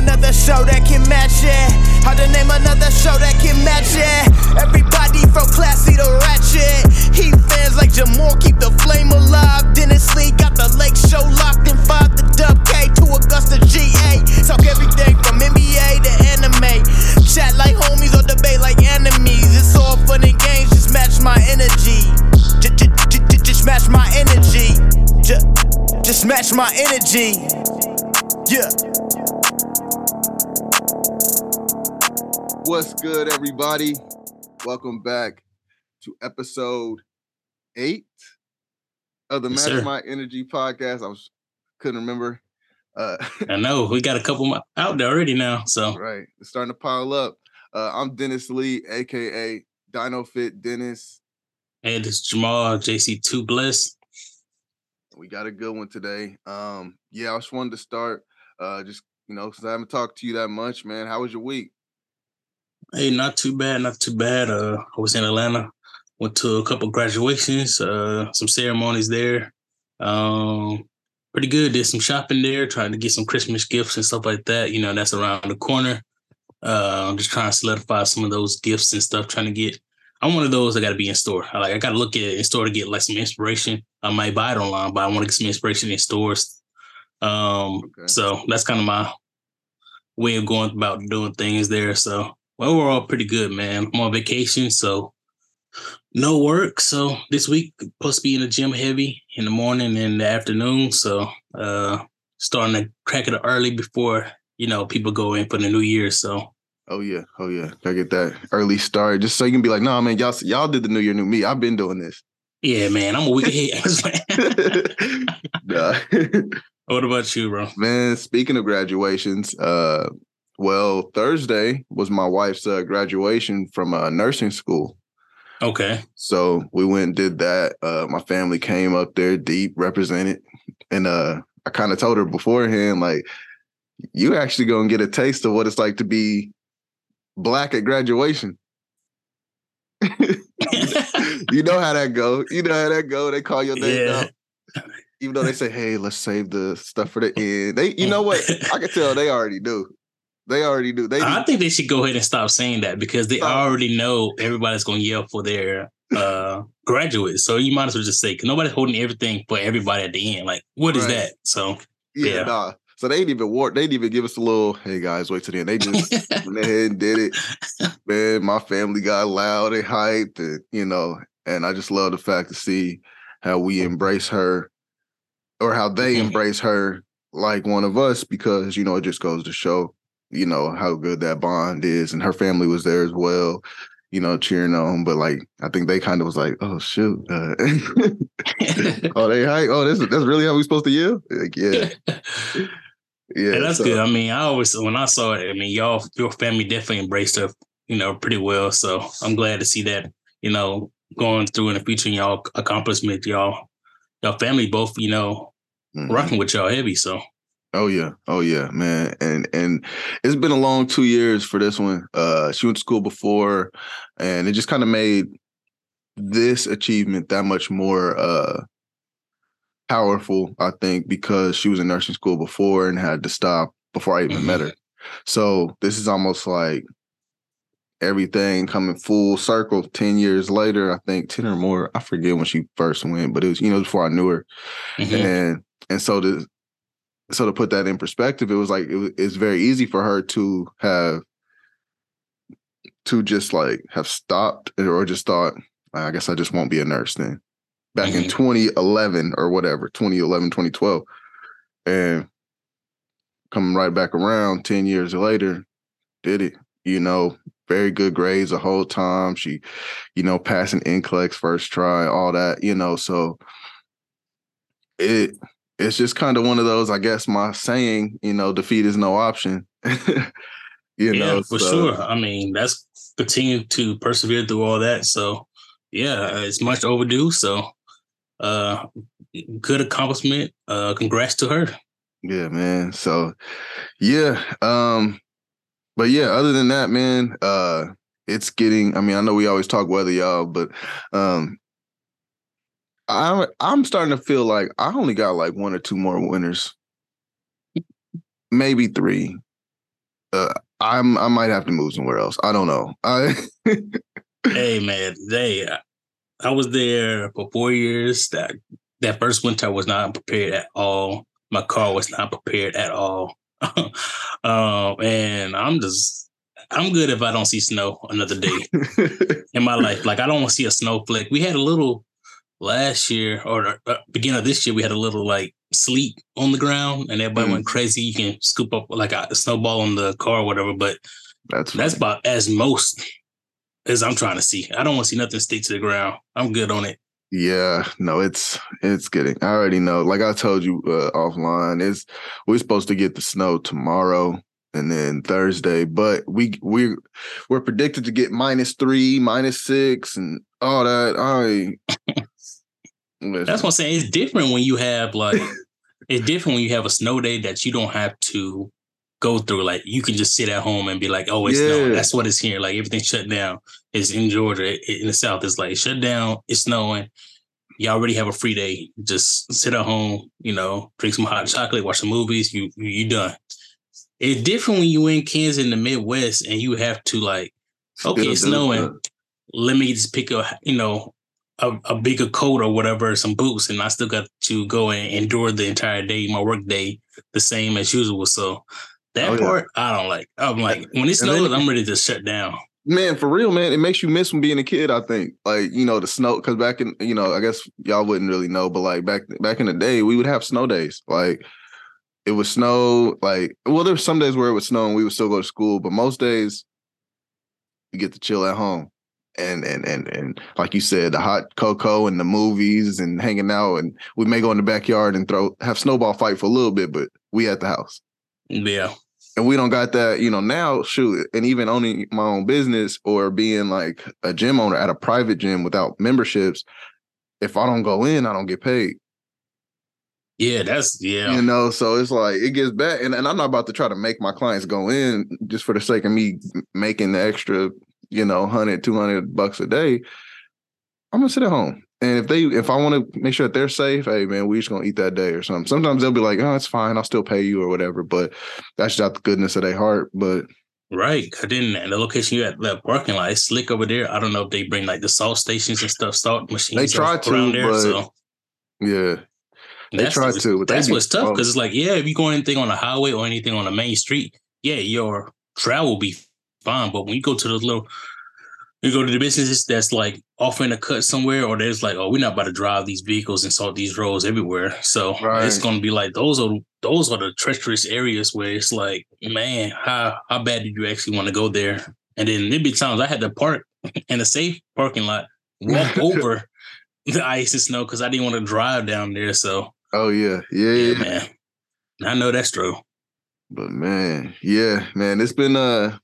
another show that can match it. Hard to name another show that can match it. Everybody from classy to ratchet. Heat fans like Jamal keep the flame alive. Dennis Lee got the lake show locked in five to Dub K to Augusta GA. Talk everything from NBA to anime. Chat like homies or debate like enemies. It's all fun and games, just match my energy. Just match my energy. Just match my energy. Yeah. What's good, everybody? Welcome back to episode eight of the Yes, sir. My Energy podcast. I was couldn't remember. Uh, I know we got a couple out there already now. So right, it's starting to pile up. Uh, I'm Dennis Lee, aka Dino Fit Dennis. And this is Jamal JC2 Bless. We got a good one today. Um, yeah, I just wanted to start. Uh, just you know, since I haven't talked to you that much, man. How was your week? Hey, not too bad, not too bad. Uh, I was in Atlanta, went to a couple graduations, uh, some ceremonies there. Um, pretty good. Did some shopping there, trying to get some Christmas gifts and stuff like that. You know, that's around the corner. Uh, I'm just trying to solidify some of those gifts and stuff. Trying to get. I'm one of those that got to be in store. I like I got to look at in store to get like some inspiration. I might buy it online, but I want to get some inspiration in stores. Um, Okay. so that's kind of my way of going about doing things there. So well, we're all pretty good, man. I'm on vacation, so no work. So this week supposed to be in the gym heavy in the morning and the afternoon. So uh starting to crack it early before you know people go in for the new year. So Oh yeah, oh yeah. Gotta get that early start, just so you can be like, nah, man, y'all y'all did the New Year, new me. I've been doing this. yeah, man, I'm a week ahead. Nah. what about you, bro? Man, speaking of graduations, uh, well, Thursday was my wife's uh, graduation from uh, nursing school. Okay. So we went and did that. Uh, my family came up there deep, represented, and uh, I kind of told her beforehand, like, you actually gonna get a taste of what it's like to be black at graduation. you know how that go. You know how that go. They call your name Yeah. out. Even though they say, "Hey, let's save the stuff for the end." They, you know what? I can tell they already do. They already do. They I think they should go ahead and stop saying that because they Stop. already know everybody's going to yell for their uh graduates. So you might as well just say, nobody's holding everything for everybody at the end. Like, what is Right. that? So yeah, yeah. nah. So they didn't even war. They didn't even give us a little. Hey guys, wait till the end. They just went ahead and did it. Man, my family got loud and hyped, and you know, and I just love the fact to see how we embrace her, or how they Mhm. embrace her like one of us, because you know it just goes to show, you know, how good that bond is, and her family was there as well, you know, cheering on. But like, I think they kind of was like, oh shoot, uh, oh they hype, oh this is that's really how we supposed to yell, like yeah, yeah, And that's so- good. I mean, I always when I saw it, I mean, y'all your family definitely embraced her, you know, pretty well. So I'm glad to see that, you know, going through in the future and y'all accomplishment, y'all y'all family both, you know, Mhm. rocking with y'all heavy. So Oh yeah, oh yeah, man, and and it's been a long two years for this one. Uh, she went to school before, and it just kind of made this achievement that much more uh powerful. I think because she was in nursing school before and had to stop before I even met her. So this is almost like everything coming full circle. Ten years later, I think ten or more. I forget when she first went, but it was you know before I knew her mhm. and and so to so to put that in perspective, it was like it it's very easy for her to have to just like have stopped or just thought, I guess I just won't be a nurse then. Back in Mhm. 2011 or whatever, 2011, 2012. And coming right back around 10 years later, did it, you know, very good grades the whole time. She, you know, passing NCLEX first try, all that, you know, so it it's just kind of one of those, I guess my saying, you know, defeat is no option. you yeah, know, for so- sure. I mean, that's continue to persevere through all that. So yeah, it's much overdue. So uh good accomplishment. Uh congrats to her. Yeah, man. So yeah. Um, but yeah, other than that, man, uh it's getting I mean, I know we always talk weather, y'all, but um I I'm starting to feel like I only got like one or two more winners. Maybe three. uh, I'm I might have to move somewhere else. I don't know. I hey man, they I was there for four years. That that first winter was not prepared at all. My car was not prepared at all. um, and I'm just I'm good if I don't see snow another day in my life. Like I don't want to see a snowflake. We had a little last year or uh, beginning of this year. We had a little like sleet on the ground, and everybody mm. went crazy. You can scoop up like a snowball on the car or whatever, but that's that's about as most as I'm trying to see. I don't want to see nothing stick to the ground. I'm good on it. Yeah, no, it's it's getting. I already know. Like I told you uh, offline, is we're supposed to get the snow tomorrow and then Thursday, but we we we're predicted to get minus three, minus six, and all that. I that's what I'm saying. It's different when you have like it's different when you have a snow day that you don't have to go through. Like you can just sit at home and be like, oh, it's yeah. snowing. That's what it's here. Like everything shut down. It's in Georgia. In the South, it's like shut down. It's snowing. Y'all already have a free day. Just sit at home, you know, drink some hot chocolate, watch some movies. You you done. It's different when you in Kansas in the Midwest and you have to like, okay, it's snowing. Let me just pick up, you know, a, a, bigger coat or whatever, some boots, and I still got to go and endure the entire day, my work day, the same as usual. So that oh, part. I don't like. I'm like when it snows, I'm ready to shut down. Man, for real, man, it makes you miss from being a kid. I think, like you know, the snow. Because back in, you know, I guess y'all wouldn't really know, but like back back in the day, we would have snow days. Like it would snow. Like well, there were some days where it would snow and we would still go to school, but most days you get to chill at home. And and and and like you said, the hot cocoa and the movies and hanging out, and we may go in the backyard and throw have snowball fight for a little bit, but we at the house. Yeah. And we don't got that, you know, now shoot, and even owning my own business or being like a gym owner at a private gym without memberships, if I don't go in, I don't get paid. Yeah, that's yeah. You know, so it's like it gets bad, And, and I'm not about to try to make my clients go in just for the sake of me making the extra, you know, 100, 200 bucks a day. I'm gonna sit at home. And if they, if I want to make sure that they're safe, hey man, we just gonna eat that day or something. Sometimes they'll be like, "Oh, it's fine, I'll still pay you or whatever." But that's just the goodness of their heart. But right, I didn't. And the location you at that parking lot, it's slick over there. I don't know if they bring like the salt stations and stuff, salt machines. They try to, there, but so. yeah, they try to. that's what's tough because it's like, yeah, if you go anything on the highway or anything on the main street, yeah, your travel will be fine. But when you go to those little you go to the businesses that's like offering a cut somewhere, or there's like, oh, we're not about to drive these vehicles and salt these roads everywhere. So right. it's gonna be like those are those are the treacherous areas where it's like, man, how how bad did you actually want to go there? And then there'd be times I had to park in a safe parking lot, walk over the ice and snow because I didn't want to drive down there. So oh yeah, yeah, yeah, yeah. man. I know that's true. But man, yeah, man, it's been uh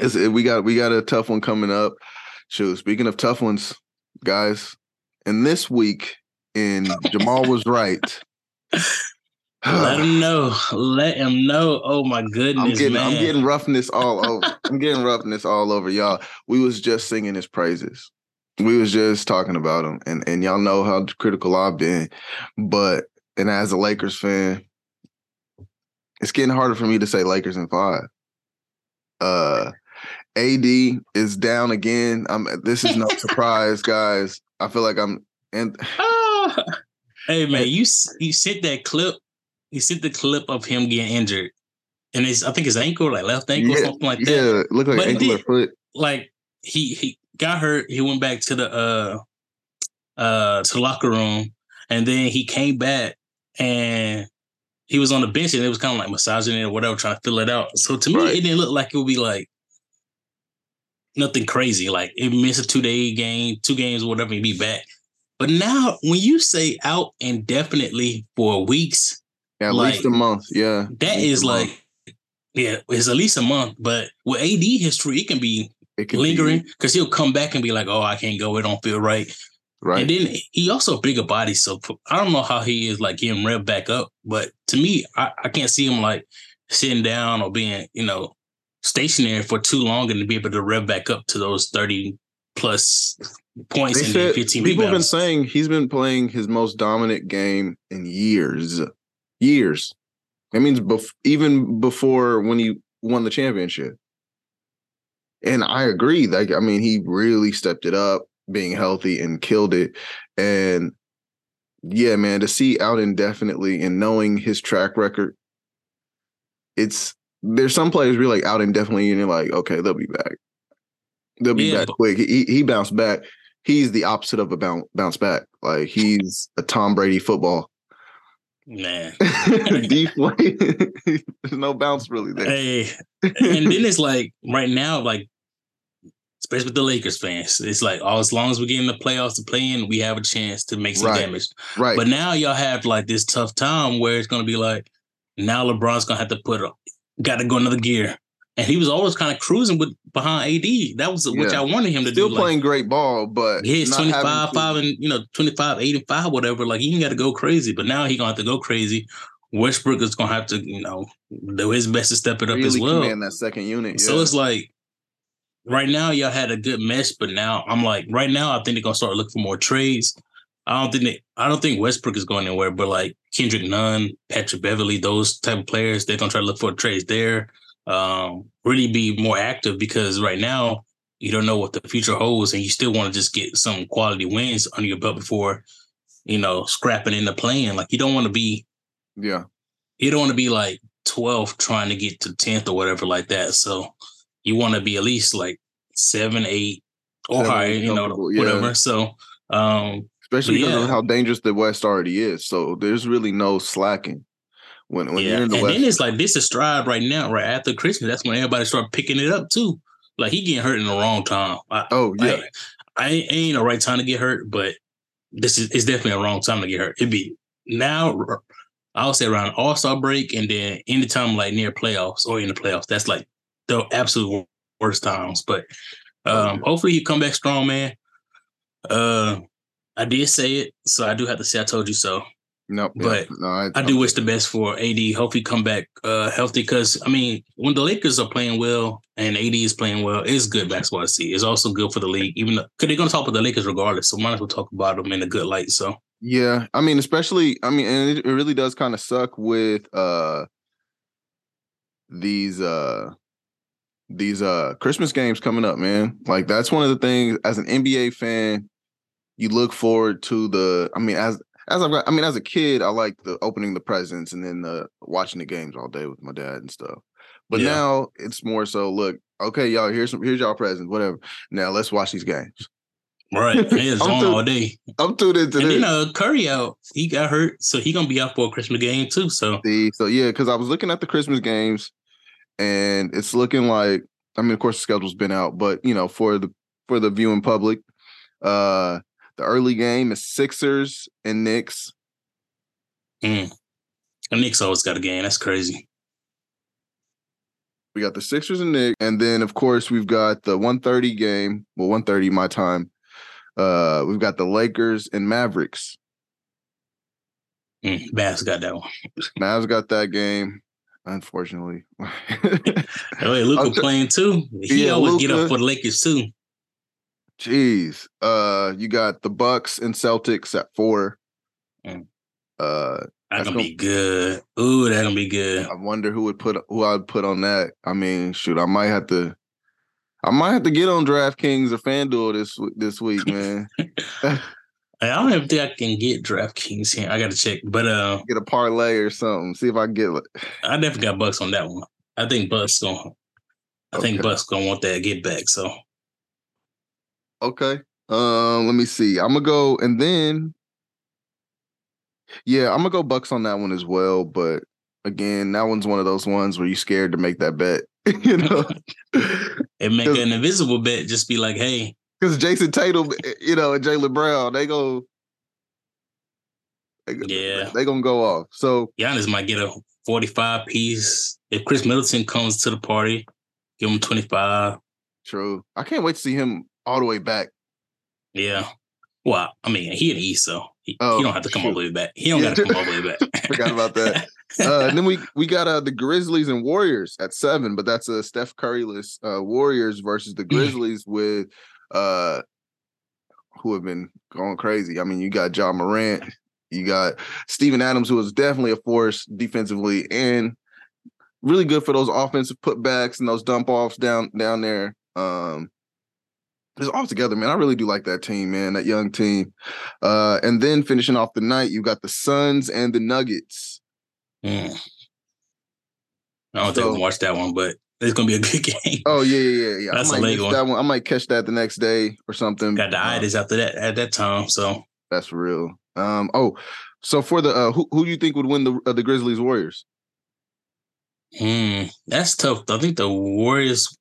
it's, we got we got a tough one coming up. Shoot, speaking of tough ones, guys, and this week in Jamal was right. Let him know. Let him know. Oh my goodness, I'm getting, man. I'm getting roughness all over. I'm getting roughness all over, y'all. We was just singing his praises. We was just talking about him, and and y'all know how critical I've been. But and as a Lakers fan, it's getting harder for me to say Lakers in five. Uh, AD is down again. I'm this is no surprise, guys. I feel like I'm and oh. Hey man, you you sent that clip. You sent the clip of him getting injured. And it's I think his ankle, like left ankle, yeah, something like that. Yeah, look like but ankle or foot. Like he he got hurt. He went back to the uh uh to the locker room and then he came back and he was on the bench and it was kind of like massaging it or whatever, trying to fill it out. So to me, right. it didn't look like it would be like nothing crazy. Like it missed a two day game, two games, whatever, and be back. But now, when you say out indefinitely for weeks, yeah, at like, least a month, yeah, that is like, month. yeah, it's at least a month. But with AD history, it can be it can lingering because he'll come back and be like, "Oh, I can't go. It don't feel right." Right. And then he also a bigger body, so I don't know how he is like getting rev back up. But to me, I, I can't see him like sitting down or being, you know, stationary for too long and to be able to rev back up to those 30 plus points they and 15 people have been saying he's been playing his most dominant game in years years That means bef- even before when he won the championship. And I agree. Like, I mean, he really stepped it up, being healthy and killed it. And yeah, man, to see out indefinitely and knowing his track record, it's there's some players really like out indefinitely, and you're like, okay, they'll be back. They'll be Yeah, back quick. He he bounced back. He's the opposite of a bounce bounce back. Like he's a Tom Brady football. Man. Deflate. There's no bounce really there. Hey, and then it's like right now, like especially with the Lakers fans, it's like oh, as long as we get in the playoffs to play in, we have a chance to make some Right. damage. Right. But now y'all have like this tough time where it's gonna be like now LeBron's gonna have to put a got to go another gear. And he was always kind of cruising with behind AD. That was what Yeah. I wanted him to Still do. like, playing great ball, but Yeah, it's 25, having 5, and you know, 25, 8, and 5, whatever. Like he ain't got to go crazy. But now he gonna have to go crazy. Westbrook is gonna have to, you know, do his best to step it up really as well. command that second unit. So it's like right now y'all had a good mesh, but now I'm like, right now I think they're gonna start looking for more trades. I don't think they, I don't think Westbrook is going anywhere, but like Kendrick Nunn, Patrick Beverley, those type of players, they're gonna try to look for trades there. Um, really be more active because right now you don't know what the future holds, and you still want to just get some quality wins under your belt before you know scrapping into playing. Like you don't want to be yeah. you don't want to be like 12th trying to get to 10th or whatever like that. So you want to be at least like seven, eight, or Seven, higher, you know, yeah. whatever. So um Especially because yeah. of how dangerous the West already is. So there's really no slacking. When when yeah. you're in And the West. then it's like this is stride right now, right after Christmas. That's when everybody start picking it up too. Like he getting hurt in the wrong time. I, oh yeah. I, I ain't, ain't a right time to get hurt, but this is it's definitely a wrong time to get hurt. It'd be now I'll say around All Star break and then anytime like near playoffs or in the playoffs. That's like the absolute worst times. But Oh, um, hopefully he come back strong, man. Uh, I did say it, so I do have to say I told you so. no, but yeah, no, I, I do wish the best for AD. Hope he come back uh, healthy because I mean, when the Lakers are playing well and AD is playing well, it's good basketball to see. It's also good for the league, even though because they're gonna talk about the Lakers regardless. So might as well talk about them in a good light. So Yeah, I mean, especially, I mean, and it, it really does kind of suck with uh these uh these uh Christmas games coming up, man. Like that's one of the things as an NBA fan, you look forward to the. I mean, as as I've got, I mean, as a kid, I like the opening the presents and then the watching the games all day with my dad and stuff. But Yeah. now it's more so, look, okay, y'all, here's some, here's y'all presents, whatever. Now let's watch these games. right, it's on too- all day. I'm tuned into And this. then uh, Curry out, he got hurt, so he gonna be out for a Christmas game too. So See, so yeah, because I was looking at the Christmas games, and it's looking like I mean, of course, the schedule's been out, but you know, for the for the viewing public, uh, the early game is Sixers and Knicks. mm. and Knicks always got a game. That's crazy. We got the Sixers and Knicks, and then of course we've got the 130 game. Well, 130 my time. Uh, we've got the Lakers and Mavericks. Mm. Bass got that one. Mavs got that game, unfortunately. Oh, yeah, Luka I'm playing too. He Yeah, always get up for the Lakers too. Jeez. Uh, you got the Bucks and Celtics at four. Mm. Uh, That's gonna gonna- be good. Ooh, that's gonna be good. I wonder who would put who I'd put on that. I mean, shoot, I might have to. I might have to get on DraftKings or FanDuel this this week, man. I don't even think I can get DraftKings here. I gotta check, but uh, get a parlay or something. See if I can get. like- I definitely got Bucks on that one. I think Bucks gonna. I think Okay. Bucks gonna want that get back. So Okay. Um, let me see. I'm gonna go and then. Yeah, I'm gonna go Bucks on that one as well. But again, that one's one of those ones where you're scared to make that bet. you know, and make an invisible bet. Just be like, hey, because Jayson Tatum, you know, and Jaylen Brown, they go. They, Yeah. they gonna go off. So Giannis might get a forty-five piece. If Khris Middleton comes to the party, give him twenty-five. true. I can't wait to see him all the way back. Yeah. Well, I mean, he in the East, so he, Oh, he don't have to come shoot. all the way back. He don't Yeah. got to come all the way back. Forgot about that. Uh, and then we we got uh, the Grizzlies and Warriors at seven, but that's a Steph Curryless uh, Warriors versus the Grizzlies with uh who have been going crazy. I mean, you got Ja Morant, You got Steven Adams, who was definitely a force defensively and really good for those offensive putbacks and those dump offs down down there. Um, it's all together, man. I really do like that team, man. That young team. Uh, and then finishing off the night, you got the Suns and the Nuggets. Mm. I don't so, think we watch that one, but it's gonna be a good game. Oh yeah, yeah, yeah. That's I might a late one. That one. I might catch that the next day or something. Got the itis uh, after that at that time, so that's real. Um. Oh, so for the uh, who who do you think would win the uh, the Grizzlies Warriors? Hmm, that's tough. I think the Warriors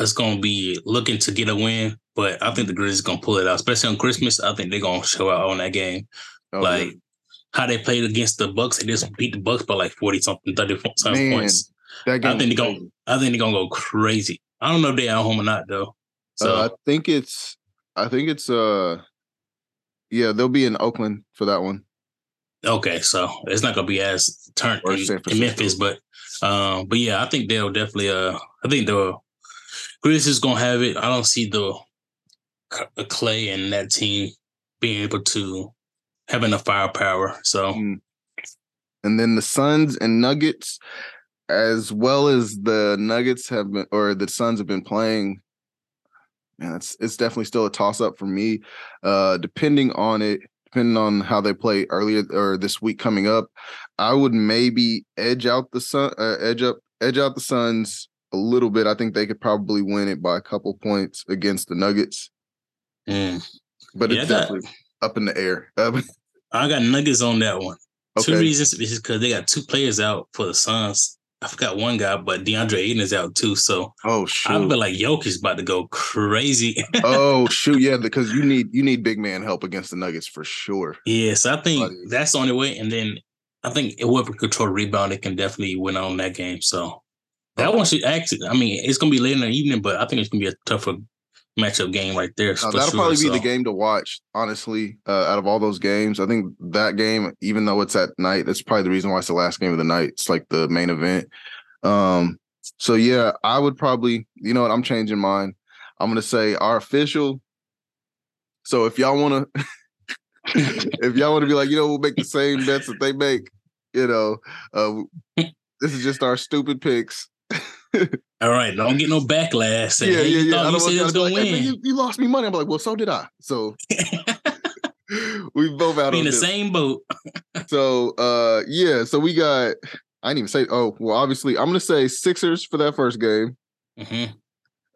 is going to be looking to get a win, but I think the Grizzlies going to pull it out, especially on Christmas. I think they're going to show out on that game. Oh, like yeah. how they played against the Bucks, they just beat the Bucks by like forty something, thirty something points. I think they're going to I think they're going to go crazy. I don't know if they're at home or not though. So uh, I think it's. I think it's. Uh, yeah, they'll be in Oakland for that one. Okay, so it's not gonna be as turned in, in Memphis, but um, but yeah, I think they'll definitely. Uh, I think the is gonna have it. I don't see the Clay and that team being able to have enough firepower. So, mm. and then the Suns and Nuggets, as well as the Nuggets have been, or the Suns have been playing. Man, it's it's definitely still a toss up for me. Uh, depending on it, depending on how they play earlier or this week coming up, I would maybe edge out the sun, uh, edge up, edge out the Suns a little bit. I think they could probably win it by a couple points against the Nuggets. Mm. But yeah, it's got, definitely up in the air. I got Nuggets on that one. Okay. Two reasons is because they got two players out for the Suns. I forgot one guy, but DeAndre Ayton is out too. So oh shoot, I feel like Jokic's about to go crazy. oh shoot, yeah, because you need you need big man help against the Nuggets for sure. Yes, I think Buddy. that's the only way. And then I think whoever control rebound, it can definitely win on that game. So that one should actually. I mean, it's gonna be late in the evening, but I think it's gonna be a tougher matchup game right there. that'll sure, probably be the game to watch. Honestly, uh, out of all those games, I think that game, even though it's at night, that's probably the reason why it's the last game of the night. It's like the main event. Um, so yeah, I would probably, you know what, I'm changing mine. I'm gonna say our official. So if y'all wanna if y'all want to be like, you know, we'll make the same bets that they make, you know, uh, this is just our stupid picks. All right, don't get no backlash. Yeah, hey, yeah, yeah. I don't you, gonna like, win. Hey, you, you, lost me money. I'm like, well, so did I. So we both out in the this. same boat. so uh yeah, so we got I didn't even say oh well obviously I'm gonna say Sixers for that first game. Mm-hmm.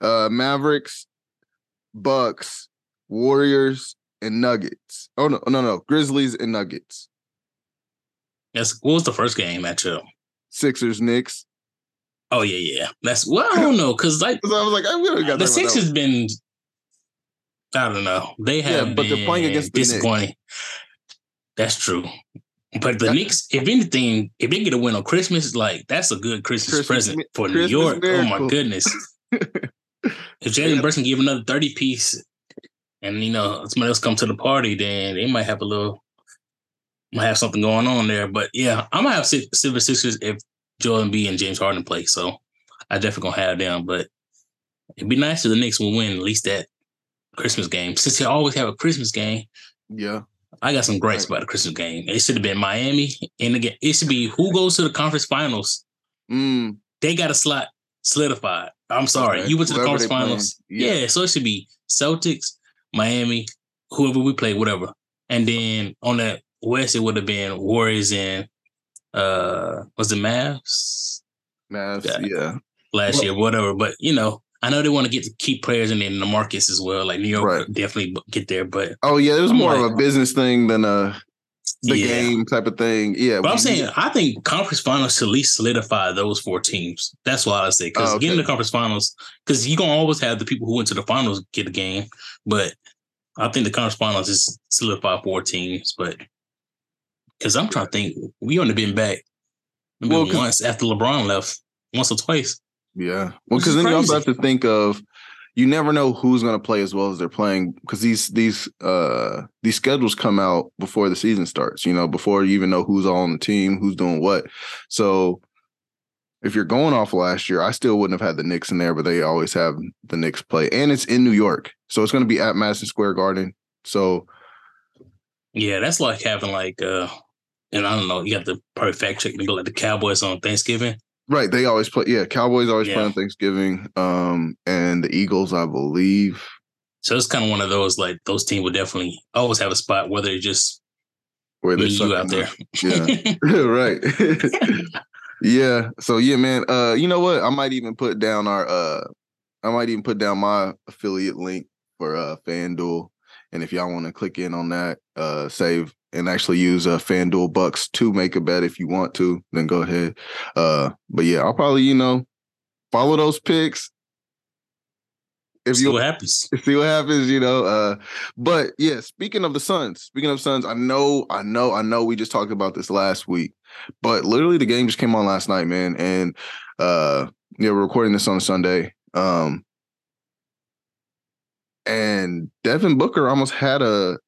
Uh Mavericks, Bucks, Warriors, and Nuggets. Oh no, no, no, Grizzlies and Nuggets. Yes, what was the first game matchup? Sixers, Knicks. Oh yeah, yeah. That's well, I don't know because like I was like, I really got the Sixers been. I don't know. They have, yeah, but they're playing against the disappointing. Knicks. That's true. But the Knicks, if anything, if they get a win on Christmas, like that's a good Christmas, Christmas present for Christmas New York. Miracle. Oh my goodness! if Jalen yeah. Brunson give another thirty piece, and you know somebody else come to the party, then they might have a little, might have something going on there. But yeah, I might have Silver Sixers if Joel Embiid and James Harden play. So I definitely gonna have them. But it'd be nice if the Knicks will win at least that Christmas game. Since they always have a Christmas game. Yeah. I got some gripes about the Christmas game. It should have been Miami. And again, it should be who goes to the conference finals. Mm. They got a slot solidified. I'm sorry. You went to the conference finals. Yeah. yeah. So it should be Celtics, Miami, whoever we play, whatever. And then on that West, it would have been Warriors and uh was it Mavs? Mavs, yeah. yeah. Last well, year, whatever. But you know, I know they want to get to keep players in the markets as well. Like New York right. definitely get there, but oh yeah, it was I'm more like, of a business thing than a the yeah. game type of thing. Yeah, but I'm saying I think conference finals should at least solidify those four teams. That's what I say because oh, okay. getting the conference finals because you're gonna always have the people who went to the finals get a game, but I think the conference finals is solidify four teams. But because I'm trying to think, we only been back maybe well, once after LeBron left, once or twice. Yeah. Well, because then crazy. you also have to think of you never know who's going to play as well as they're playing because these these uh these schedules come out before the season starts. You know, before you even know who's all on the team, who's doing what. So if you're going off last year, I still wouldn't have had the Knicks in there, but they always have the Knicks play, and it's in New York, so it's going to be at Madison Square Garden. So Yeah, that's like having like uh and I don't know, you have to probably fact check me, go like the Cowboys on Thanksgiving. Right. They always play yeah, Cowboys always Yeah. play on Thanksgiving. Um and the Eagles, I believe. So it's kind of one of those like those teams will definitely always have a spot, whether it's just Where they you out there. Yeah. right. yeah. So yeah, man. Uh, you know what? I might even put down our uh I might even put down my affiliate link for uh FanDuel. And if y'all want to click in on that, uh save and actually use uh FanDuel Bucks to make a bet if you want to, then go ahead. Uh but yeah, I'll probably, you know, follow those picks. If See you what happens. see what happens, you know. Uh, but yeah, speaking of the Suns, speaking of Suns, I know, I know, I know we just talked about this last week, but literally the game just came on last night, man. And uh yeah, we're recording this on Sunday. Um and Devin Booker almost had a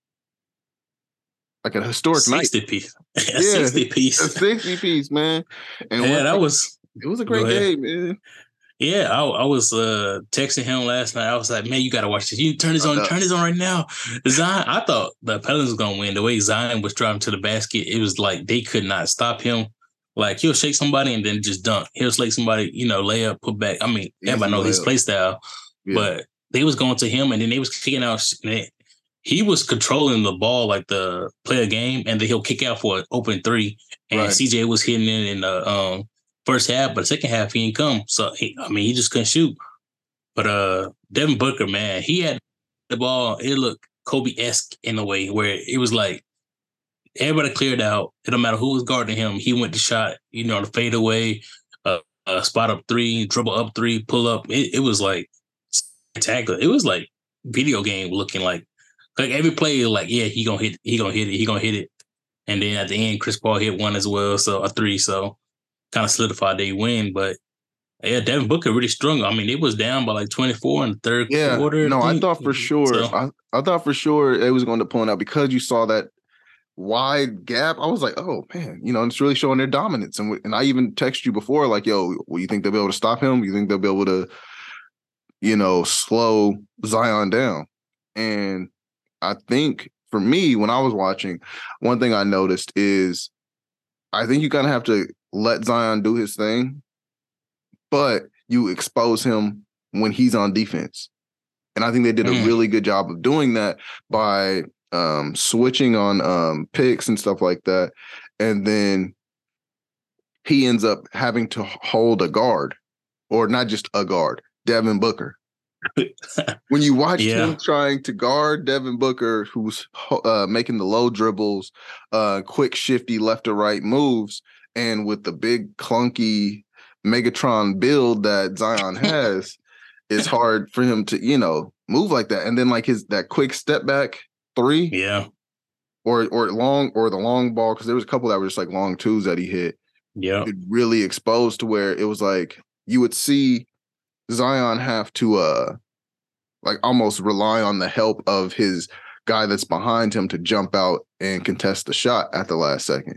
like a historic night. 60 piece. Yeah. 60 A piece. 60 piece, man. And Yeah, that was it was a great game, man. Yeah, I, I was uh, texting him last night. I was like, "Man, you got to watch this. You turn this on. Turn this on right now." Zion, I thought the Pelicans was gonna win. The way Zion was driving to the basket, it was like they could not stop him. Like he'll shake somebody and then just dunk. He'll shake somebody, you know, lay up, put back. I mean, Easy everybody know his play style, Yeah. but they was going to him and then they was kicking out. they- He was controlling the ball like the play a game, and then he'll kick out for an open three. And Right. CJ was hitting it in the um, first half, but the second half he didn't come. So he, I mean, he just couldn't shoot. But uh, Devin Booker, man, he had the ball. It looked Kobe esque in a way where it was like everybody cleared out. It don't matter who was guarding him. He went to shot, you know, the fade away, uh, uh, spot up three, dribble up three, pull up. It, it was like spectacular. It was like video game looking like like every play, like yeah, he gonna hit, he gonna hit it, he gonna hit it. And then at the end, Chris Paul hit one as well, so a three, so kind of solidified they win. But yeah, Devin Booker really strong. I mean, it was down by like 24 in the third Yeah, quarter. no, I thought for sure. So- I, I thought for sure it was going to pull out because you saw that wide gap. I was like, oh man, you know, and it's really showing their dominance. And and I even texted you before, like, yo, well, you think they'll be able to stop him? You think they'll be able to, you know, slow Zion down? And I think for me, when I was watching, one thing I noticed is I think you kind of have to let Zion do his thing, but you expose him when he's on defense. And I think they did a Mm. really good job of doing that by um, switching on um, picks and stuff like that. And then he ends up having to hold a guard, or not just a guard, Devin Booker. when you watch Yeah. him trying to guard Devin Booker, who's uh, making the low dribbles, uh, quick, shifty left to right moves, and with the big clunky Megatron build that Zion has, it's hard for him to, you know, move like that. And then like his that quick step back three yeah, or or long or the long ball, because there was a couple that were just like long twos that he hit yeah, it really exposed to where it was like you would see Zion have to uh like almost rely on the help of his guy that's behind him to jump out and contest the shot at the last second.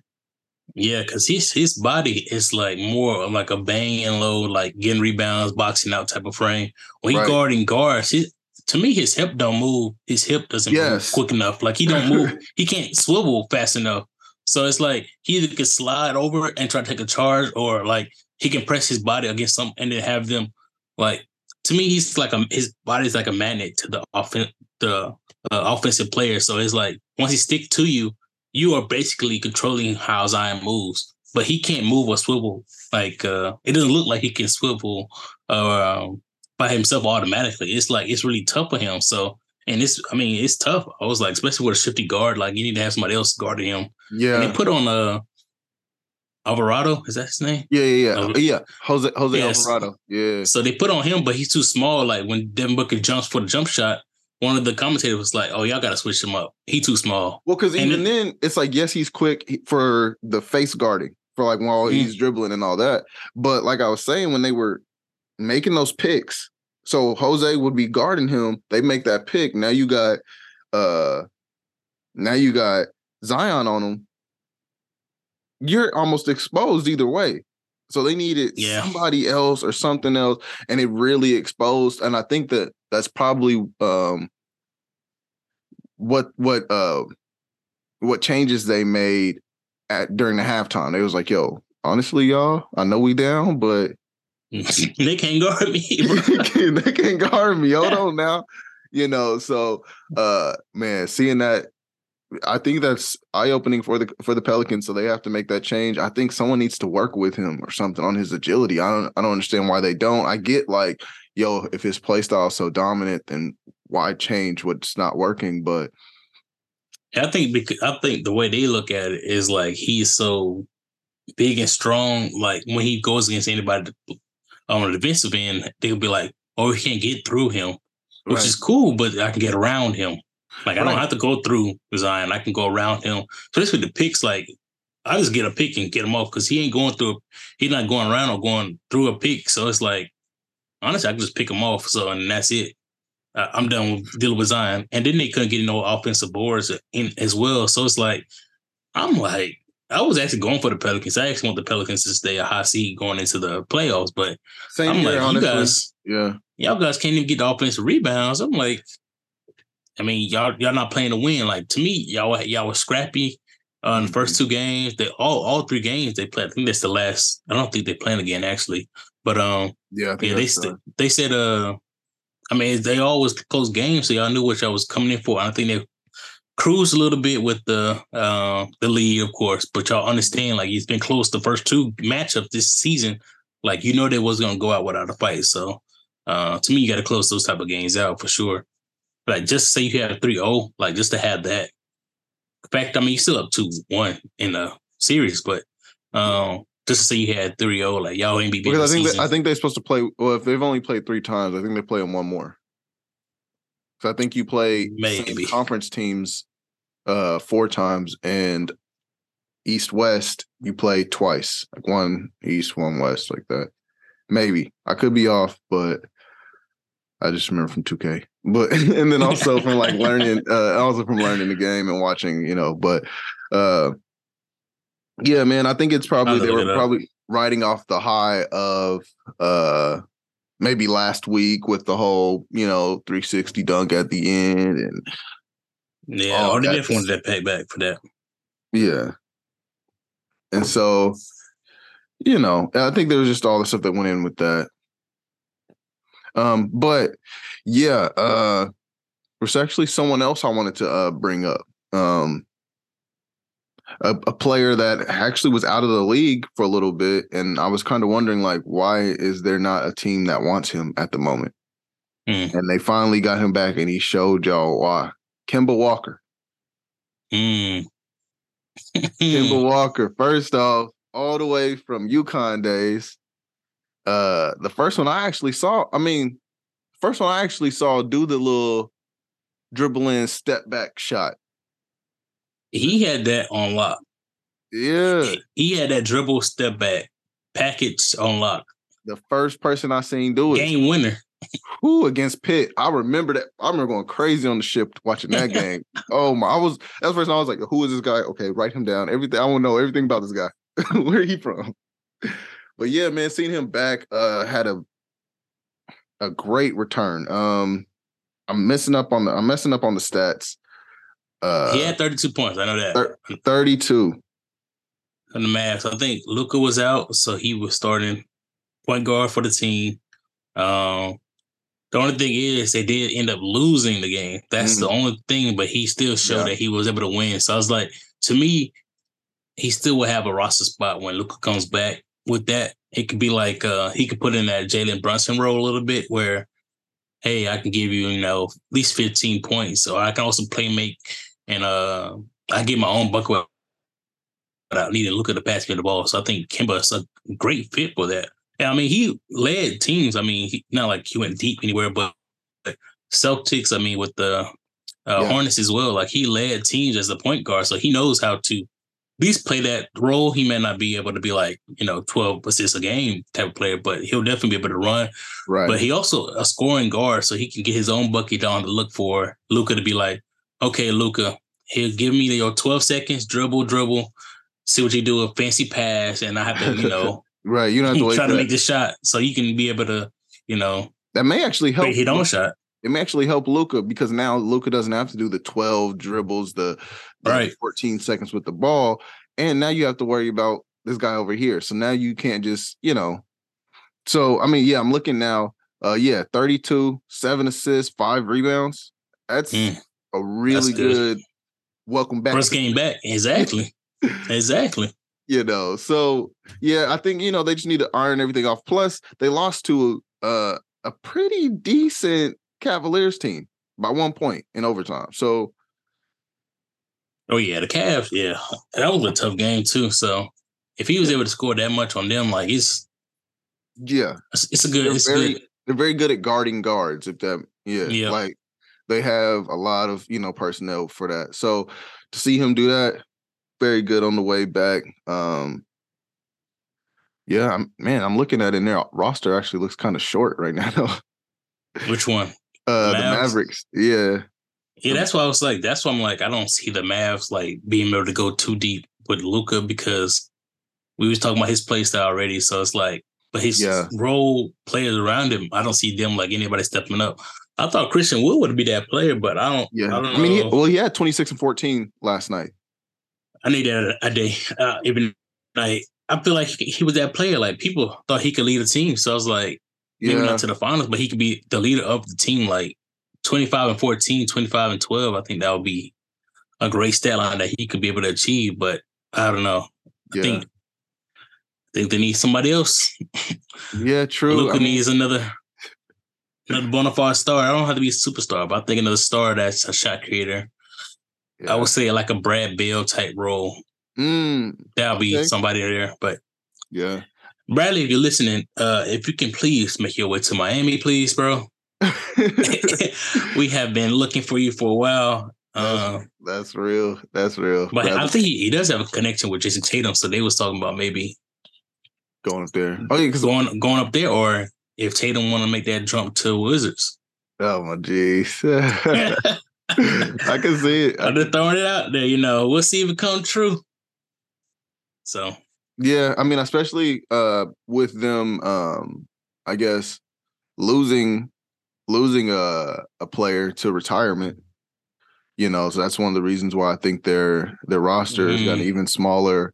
yeah. Because his his body is like more of like a bang and low, like getting rebounds, boxing out type of frame. When he Right. guarding guards, he, to me his hip don't move. His hip doesn't Yes. move quick enough. Like he don't move. he can't swivel fast enough. So it's like he either can slide over and try to take a charge, or like he can press his body against something and then have them like. To me, he's like a his body's like a magnet to the offen the uh, offensive player. So it's like once he stick to you, you are basically controlling how Zion moves. But he can't move or swivel. Like uh, it doesn't look like he can swivel um, by himself automatically. It's like it's really tough for him. So and it's I mean it's tough. I was like especially with a shifty guard, like you need to have somebody else guarding him. And Yeah. they put on uh Alvarado, is that his name? Yeah, yeah, yeah. Yeah. Jose Jose yes. Alvarado. Yeah. So they put on him, but he's too small. Like when Devin Booker jumps for the jump shot, one of the commentators was like, "Oh, y'all got to switch him up. He too small." Well, because And even then, it's like yes, he's quick for the face guarding for like while Mm. he's dribbling and all that. But like I was saying, when they were making those picks, so Jose would be guarding him. They make that pick. Now you got, uh, now you got Zion on him. You're almost exposed either way. So they needed Yeah. somebody else or something else, and it really exposed. And I think that that's probably um what what uh what changes they made at during the halftime. They was like, "Yo, honestly, y'all, I know we down, but they can't guard me. they can't guard me. Hold on now, you know." So, uh, man, seeing that, I think that's eye opening for the for the Pelicans. So they have to make that change. I think someone needs to work with him or something on his agility. I don't I don't understand why they don't. I get like, yo, if his play style is so dominant, then why change what's not working? But I think because I think the way they look at it is like he's so big and strong. Like when he goes against anybody on the defensive end, they'll be like, "Oh, we can't get through him," which right. is cool. But I can get around him. Like I don't have to go through Zion. I can go around him. Especially with the picks. Like I just get a pick and get him off because he ain't going through. He's not going around or going through a pick. So it's like honestly, I can just pick him off. So and that's it. I'm done with dealing with Zion. And then they couldn't get no offensive boards in as well. So it's like, I'm like, I was actually going for the Pelicans. I actually want the Pelicans to stay a high seed going into the playoffs. But Same I'm like, honestly. you guys, yeah, y'all guys can't even get the offensive rebounds. I'm like, I mean, y'all y'all not playing to win. Like to me, y'all y'all were scrappy uh, in the first mm-hmm. two games. They all all three games they played. I think that's the last. I don't think they're playing again actually. But um, yeah, yeah, they st- they said uh I mean, they always close games, so y'all knew what y'all was coming in for. I think they cruised a little bit with the uh, the lead, of course, but y'all understand like it's been close the first two matchups this season. Like you know they was gonna go out without a fight. So uh, to me, you got to close those type of games out for sure. Like just say you have 3-0, like just to have that. In fact, I mean you still up two one in the series, but um, just to say you had 3-0, like y'all ain't be because I think they, I think they're supposed to play. Well, if they've only played three times, I think they play them one more. So I think you play maybe conference teams uh four times, and East West you play twice, like one East, one West, like that. Maybe I could be off, but I just remember from 2K. But and then also from like learning, uh, also from learning the game and watching, you know. But uh yeah, man, I think it's probably they were probably riding off the high of uh maybe last week with the whole, you know, 360 dunk at the end and yeah, all the different wanted that pay back for that. Yeah. And so, you know, I think there was just all the stuff that went in with that. Um, but yeah, uh there's actually someone else I wanted to uh bring up. Um a, a, player that actually was out of the league for a little bit, and I was kind of wondering like, why is there not a team that wants him at the moment? Mm. And they finally got him back, and he showed y'all why. Kemba Walker. Mm. Kemba Walker. First off, all the way from UConn days. Uh, the first one I actually saw. I mean, first one I actually saw do the little dribbling step back shot he had that on lock. Yeah. He had that dribble step back package on lock. The first person I seen do it. Game winner. Who against Pitt? I remember that. I remember going crazy on the ship watching that game. oh my! I was that's the first time I was like, "Who is this guy?" Okay, write him down. Everything I want to know everything about this guy. Where he from? But yeah, man, seeing him back uh had a a great return. Um, I'm messing up on the I'm messing up on the stats. Uh, he had 32 points. I know that. 32. On the math. I think Luka was out, so he was starting point guard for the team. Um, the only thing is they did end up losing the game. That's mm-hmm. the only thing, but he still showed yeah. that he was able to win. So I was like, to me, he still will have a roster spot when Luka comes back. With that, it could be like uh, he could put in that Jalen Brunson role a little bit where, hey, I can give you, you know, at least 15 points. So I can also play make and uh, I get my own bucket but I need to look at the basket of the ball. So I think Kemba is a great fit for that. And I mean, he led teams. I mean, he, not like he went deep anywhere, but Celtics. I mean, with the uh, yeah. Hornets as well. Like he led teams as a point guard, so he knows how to least play that role. He may not be able to be like you know twelve assists a game type of player, but he'll definitely be able to run. Right. But he also a scoring guard, so he can get his own bucket down to look for Luka to be like, okay, Luka, he'll give me your 12 seconds, dribble, dribble, see what you do, a fancy pass, and I have to, you know, right. You don't have to try to make the shot so you can be able to, you know, that may actually help. Hit on shot. It may actually help Luka because now Luka doesn't have to do the 12 dribbles, the, the Right. 14 seconds with the ball. And now you have to worry about this guy over here. So now you can't just, you know. So I mean, yeah, I'm looking now. Uh yeah, 32, seven assists, five rebounds. That's Mm. a really good. good. welcome back. First game back. Exactly. exactly. you know. So yeah, I think you know they just need to iron everything off. Plus, they lost to uh, a pretty decent Cavaliers team by one point in overtime. So Oh yeah, the Cavs. Yeah, that was a tough game too. So if he was able to score that much on them, like it's yeah, it's, it's a good. they're It's very good. they're very good at guarding guards. If that yeah, Yeah. like they have a lot of you know personnel for that. So to see him do that, very good on the way back. Um yeah, I'm man, I'm looking at it their roster actually looks kind of short right now. though. Which one? Uh the Mavericks. Yeah. Yeah, that's why I was like, that's why I'm like, I don't see the Mavs like being able to go too deep with Luka because we was talking about his play style already. So it's like, but his Yeah. role players around him, I don't see them like anybody stepping up. I thought Christian Wood would be that player, but I don't. Yeah, I don't I, mean, he, well, he had 26 and 14 last night. I need that a day. Uh, even like I feel like he was that player. Like people thought he could lead a team. So I was like, maybe not to the finals, but he could be the leader of the team. Like 25 and 14, 25 and 12. I think that would be a great stat line that he could be able to achieve. But I don't know. I yeah, think I think they need somebody else. yeah. True. Luka I mean, needs another another bona fide star. I don't have to be a superstar, but I think another star that's a shot creator. yeah. I would say like a Brad Beal type role. Mm, That'll be Okay. somebody there. But yeah. Bradley, if you're listening, uh, if you can please make your way to Miami, please, bro. we have been looking for you for a while. Uh, That's real. That's real. but I think he, he does have a connection with Jayson Tatum. So they was talking about maybe going up there. Oh yeah, because going going up there, or if Tatum want to make that jump to Wizards. oh my jeez, I can see it. I'm just throwing it out there. You know, we'll see if it come true. So Yeah, I mean, especially uh with them um I guess losing losing a a player to retirement. You know, so that's one of the reasons why I think their their roster has gotten Mhm. even smaller.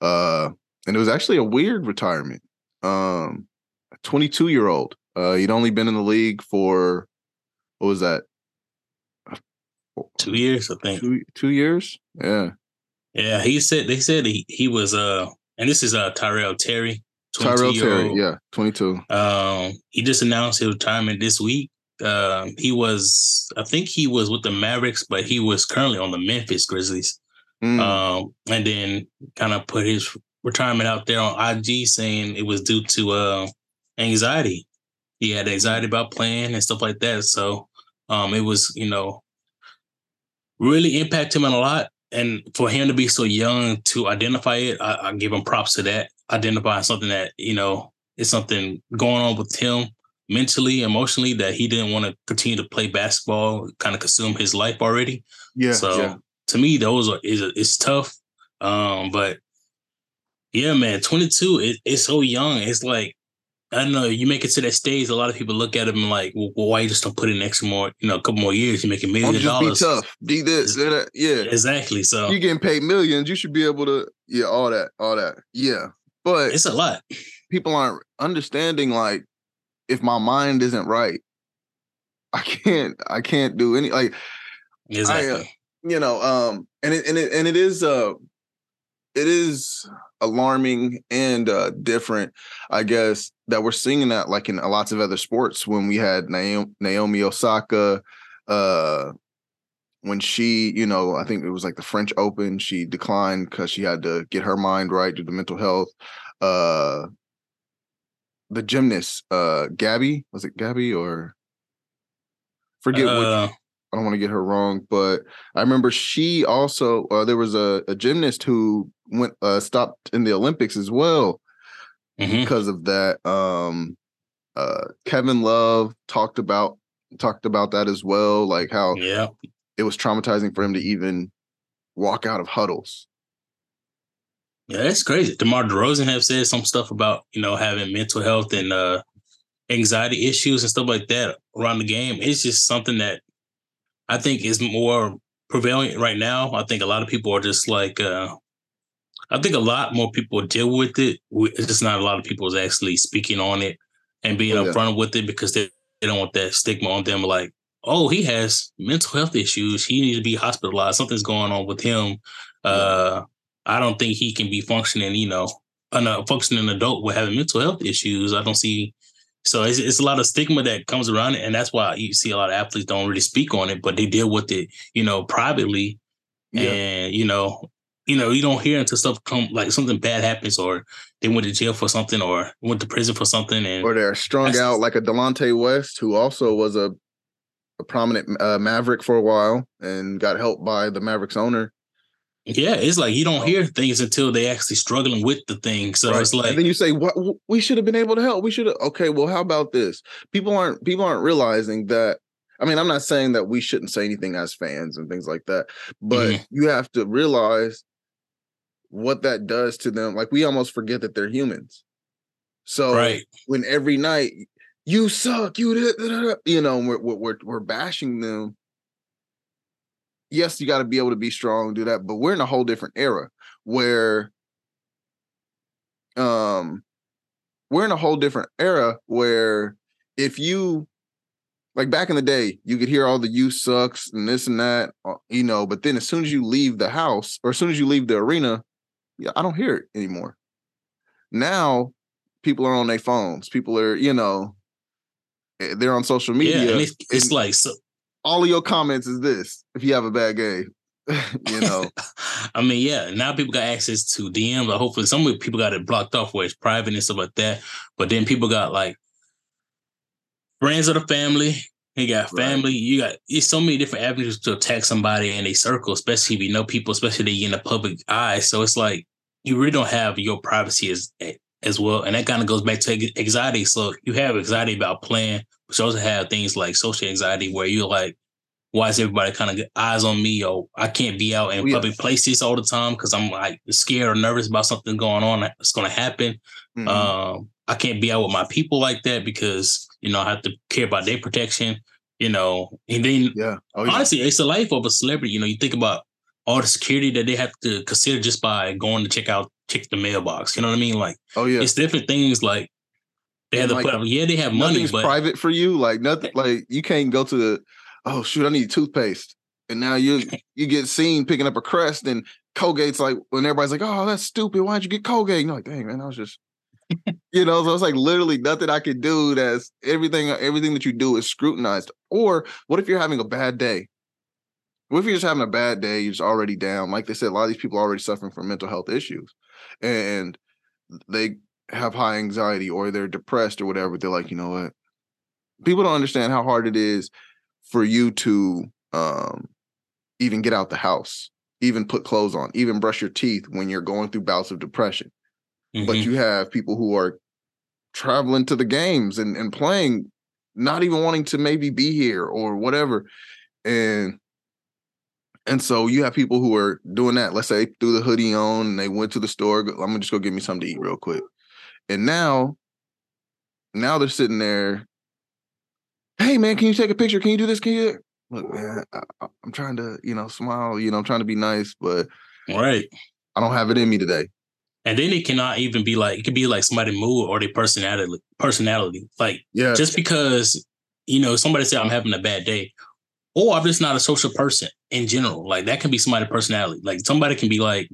Uh and it was actually a weird retirement. Um a 22 year old. Uh he'd only been in the league for what was that? two years, I think. Two two years? Yeah. Yeah, he said they said he he was uh, and this is uh Tyrell Terry, Tyrell Terry, yeah, 22. Um, he just announced his retirement this week. Um, he was, I think he was with the Mavericks, but he was currently on the Memphis Grizzlies. Mm, Um, and then kind of put his retirement out there on IG, saying it was due to uh anxiety. He had anxiety about playing and stuff like that. So, um, it was you know really impact him a lot. And for him to be so young to identify it, I, I give him props to that. Identifying something that you know is something going on with him mentally, emotionally that he didn't want to continue to play basketball, kind of consume his life already. yeah, so yeah. to me, those are is it's tough. Um, but yeah, man, 22, it, it's so young. It's like I don't know. You make it to that stage, a lot of people look at him like, well, why you just don't put in extra more, you know, a couple more years? You make a Why million don't dollars. be tough. Be this, do that. Yeah. Exactly. So you're getting paid millions, you should be able to, yeah, all that, all that. Yeah. But it's a lot. people aren't understanding like if my mind isn't right, I can't I can't do any like Exactly. you know, um and it and it and it is uh it is alarming and uh different, I guess, that we're seeing that like in lots of other sports. When we had Naomi, Naomi Osaka uh when she, you know, I think it was like the French Open, she declined because she had to get her mind right due to mental health. Uh the gymnast, uh Gabby, was it Gabby or? Forget Uh, I don't want to get her wrong, but I remember she also uh, there was a, a gymnast who went uh, stopped in the Olympics as well mhm. because of that. Um, uh, Kevin Love talked about talked about that as well, like how Yeah. it was traumatizing for him to even walk out of huddles. Yeah, that's crazy. DeMar DeRozan have said some stuff about, you know, having mental health and uh anxiety issues and stuff like that around the game. It's just something that I think is more prevalent right now. I think a lot of people are just like, uh, I think a lot more people deal with it. It's just not a lot of people is actually speaking on it and being oh, yeah. upfront with it because they, they don't want that stigma on them. Like, oh, he has mental health issues. He needs to be hospitalized. Something's going on with him. Uh, I don't think he can be functioning, you know, a functioning adult with having mental health issues. I don't see. So it's, it's a lot of stigma that comes around it, and that's why you see a lot of athletes don't really speak on it, but they deal with it, you know, privately. Yeah. And you know, you know, you don't hear until stuff come like something bad happens, or they went to jail for something, or went to prison for something, and or they're strung out like a Delonte West, who also was a a prominent uh, Maverick for a while and got helped by the Mavericks owner. Yeah, it's like you don't hear things until they actually struggling with the thing. So right. it's like and then you say, "What we should have been able to help. We should have." Okay, well, how about this? People aren't people aren't realizing that. I mean, I'm not saying that we shouldn't say anything as fans and things like that, but mm-hmm. you have to realize what that does to them. Like we almost forget that they're humans. So right. when every night you suck, you you know, we're we're we're bashing them yes, you got to be able to be strong, do that, but we're in a whole different era where um we're in a whole different era where if you like back in the day, you could hear all the you sucks and this and that, uh, you know, but then as soon as you leave the house or as soon as you leave the arena, yeah, I don't hear it anymore. Now people are on their phones. People are, you know, eh, they're on social media. Yeah, it's, it's like so, all of your comments is this if you have a bad game. you know. I mean, yeah, now people got access to DMs. But hopefully some people got it blocked off where it's private and stuff like that. But then people got like friends of the family. You got family. Right. You got it's so many different avenues to attack somebody in a circle, especially if you know people, especially in the public eye. So it's like you really don't have your privacy as eh, as well. And that kind of goes back to anxiety. So you have anxiety about playing, but you also have things like social anxiety where you're like, why is everybody kind of eyes on me or I can't be out in oh, public places all the time because I'm like scared or nervous about something going on that's going to happen. Mm-hmm. Um, I can't be out with my people like that because you know I have to care about their protection. You know, and then yeah, oh, yeah. honestly, it's the life of a celebrity. You know, you think about all the security that they have to consider just by going to check out check the mailbox. You know what I mean? Like, oh yeah, it's different things. Like they have to like, put up. Yeah, they have money, but private for you. Like nothing. Like you can't go to the. Oh shoot! I need toothpaste, and now you you get seen picking up a crest, and Colgate's like when everybody's like, "Oh, that's stupid. Why'd you get Colgate?" And you're like, "Dang man, I was just." you know, so it's like literally nothing I could do. That's everything. Everything that you do is scrutinized. Or what if you're having a bad day? What if you're just having a bad day? You're just already down. Like they said, a lot of these people are already suffering from mental health issues and they have high anxiety or they're depressed or whatever, they're like, you know what? People don't understand how hard it is for you to um, even get out the house, even put clothes on, even brush your teeth when you're going through bouts of depression. Mm-hmm. But you have people who are traveling to the games and, and playing, not even wanting to maybe be here or whatever. And and so you have people who are doing that. Let's say threw the hoodie on and they went to the store. I'm gonna just go get me something to eat real quick. And now, now they're sitting there. Hey man, can you take a picture? Can you do this? Can you? Look, man, I, am trying to, you know, smile. You know, I'm trying to be nice, but right, I don't have it in me today. And then it cannot even be like it could be like somebody mood or their personality. Personality, like yeah, just because you know somebody say I'm having a bad day or I'm just not a social person in general. Like that can be somebody's personality. Like somebody can be like,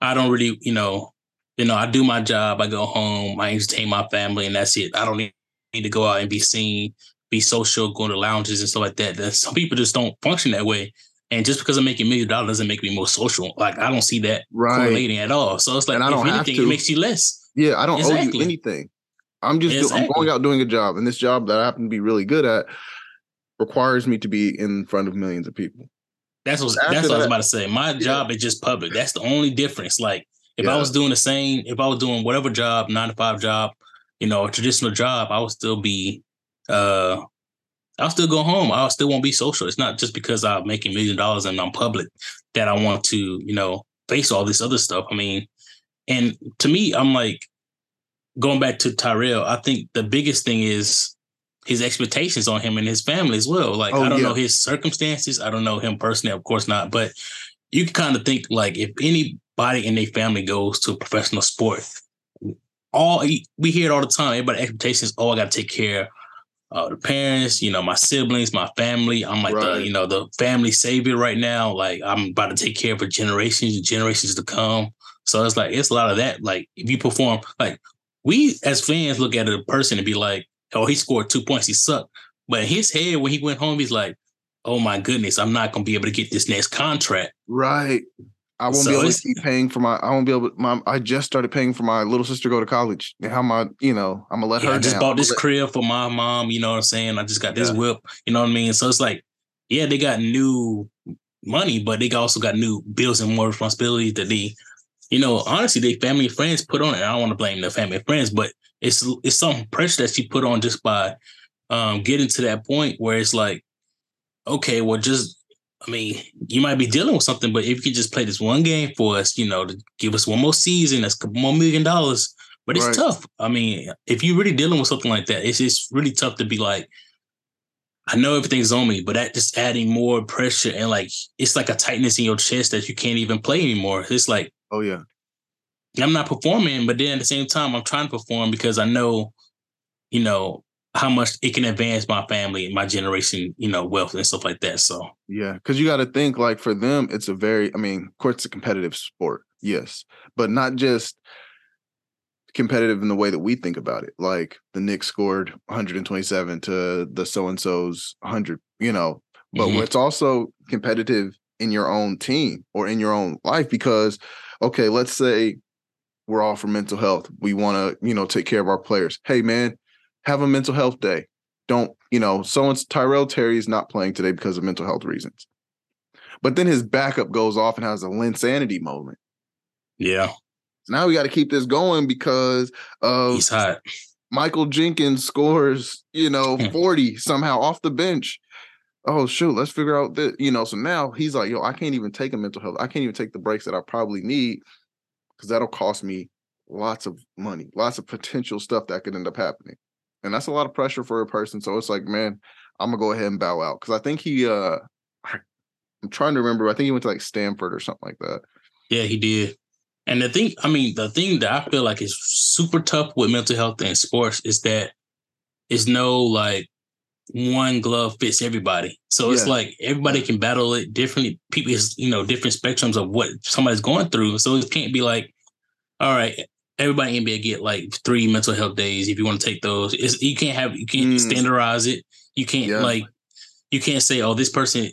I don't really, you know, you know, I do my job, I go home, I entertain my family, and that's it. I don't need, to go out and be seen, be social, go to lounges and stuff like that. that. Some people just don't function that way. And just because I'm making a million dollars doesn't make me more social. Like I don't see that right. correlating at all. So it's like, and I don't if anything, it makes you less. Yeah, I don't exactly. owe you anything. I'm just exactly. I'm going out doing a job, and this job that I happen to be really good at requires me to be in front of millions of people. That's what that's what that, I was about to say. My yeah. job is just public. That's the only difference. Like if yeah. I was doing the same, if I was doing whatever job, nine to five job, you know, a traditional job, I would still be uh I'll still go home. I still won't be social. It's not just because I'm making million dollars and I'm public that I want to, you know, face all this other stuff. I mean, and to me, I'm like, going back to Tyrell, I think the biggest thing is his expectations on him and his family as well. Like Oh, I don't yeah. know his circumstances. I don't know him personally, of course not. But you can kind of think like if anybody and their family goes to a professional sport, all we hear it all the time. Everybody expectations. Oh, I got to take care of the parents. You know, my siblings, my family. I'm like Right. the you know the family savior right now. Like I'm about to take care of for generations and generations to come. So it's like it's a lot of that. Like if you perform, like we as fans look at a person and be like, oh, he scored two points, he sucked. But in his head, when he went home, he's like, oh my goodness, I'm not gonna be able to get this next contract. Right. I won't So be able to keep paying for my. I won't be able. To, my. I just started paying for my little sister to go to college. And How am I? You know, I'm gonna let Yeah, her I just down. bought this crib for my mom, you know what I'm saying? I just got this Yeah. whip, you know what I mean? So it's like, yeah, they got new money, but they also got new bills and more responsibilities that they, you know, honestly, they family and friends put on it. I don't want to blame the family and friends, but it's it's some pressure that she put on just by um getting to that point where it's like, okay, well, just I mean, you might be dealing with something, but if you could just play this one game for us, you know, to give us one more season, that's a couple more million dollars. But it's Right. tough. I mean, if you're really dealing with something like that, it's it's really tough to be like, I know everything's on me, but that just adding more pressure and like it's like a tightness in your chest that you can't even play anymore. It's like Oh yeah. I'm not performing, but then at the same time, I'm trying to perform because I know, you know, how much it can advance my family and my generation, you know, wealth and stuff like that. So Yeah, because you got to think like for them, it's a very. I mean, of course, it's a competitive sport, yes, but not just competitive in the way that we think about it. Like the Knicks scored 127 to the so and so's 100. You know, but Mhm. it's also competitive in your own team or in your own life because, okay, let's say we're all for mental health. We want to, you know, take care of our players. Hey, man, have a mental health day. Don't, you know, so and Tyrell Terry is not playing today because of mental health reasons. But then his backup goes off and has a Linsanity moment. yeah, So now we got to keep this going because of he's hot. Michael Jenkins scores, you know, Hmm. 40 somehow off the bench. Oh shoot, let's figure out that, you know. So now he's like, yo, I can't even take a mental health. I can't even take the breaks that I probably need because that'll cost me lots of money, lots of potential stuff that could end up happening. And that's a lot of pressure for a person. So it's like, man, I'm gonna go ahead and bow out. Cause I think he uh I'm trying to remember, I think he went to like Stanford or something like that. Yeah, he did. And the thing, I mean, the thing that I feel like is super tough with mental health and sports is that it's no like one glove fits everybody. So it's like everybody can battle it differently. People is, you know, different spectrums of what somebody's going through. So it can't be like, all right, everybody in NBA get like three mental health days if you want to take those. It's you can't have you can't Mm. standardize it. You can't Yeah. like you can't say, oh, this person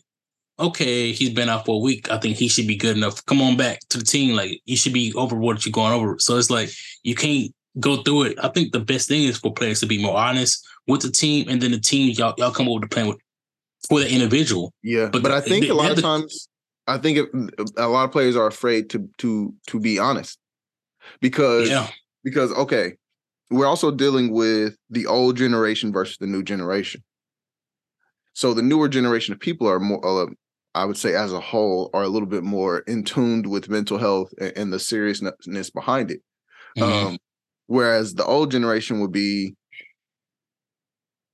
okay, he's been out for a week. I think he should be good enough. Come on back to the team. Like you should be over what you're going over. So it's like you can't go through it. I think the best thing is for players to be more honest with the team, and then the team y'all y'all come up with the plan with for the individual. Yeah, But but, I think the- a lot of other- times, I think it, a lot of players are afraid to to to be honest because Yeah, because okay, we're also dealing with the old generation versus the new generation. So the newer generation of people are more, uh, I would say, as a whole, are a little bit more in tuned with mental health and, and the seriousness behind it. Mhm. Um, whereas the old generation would be,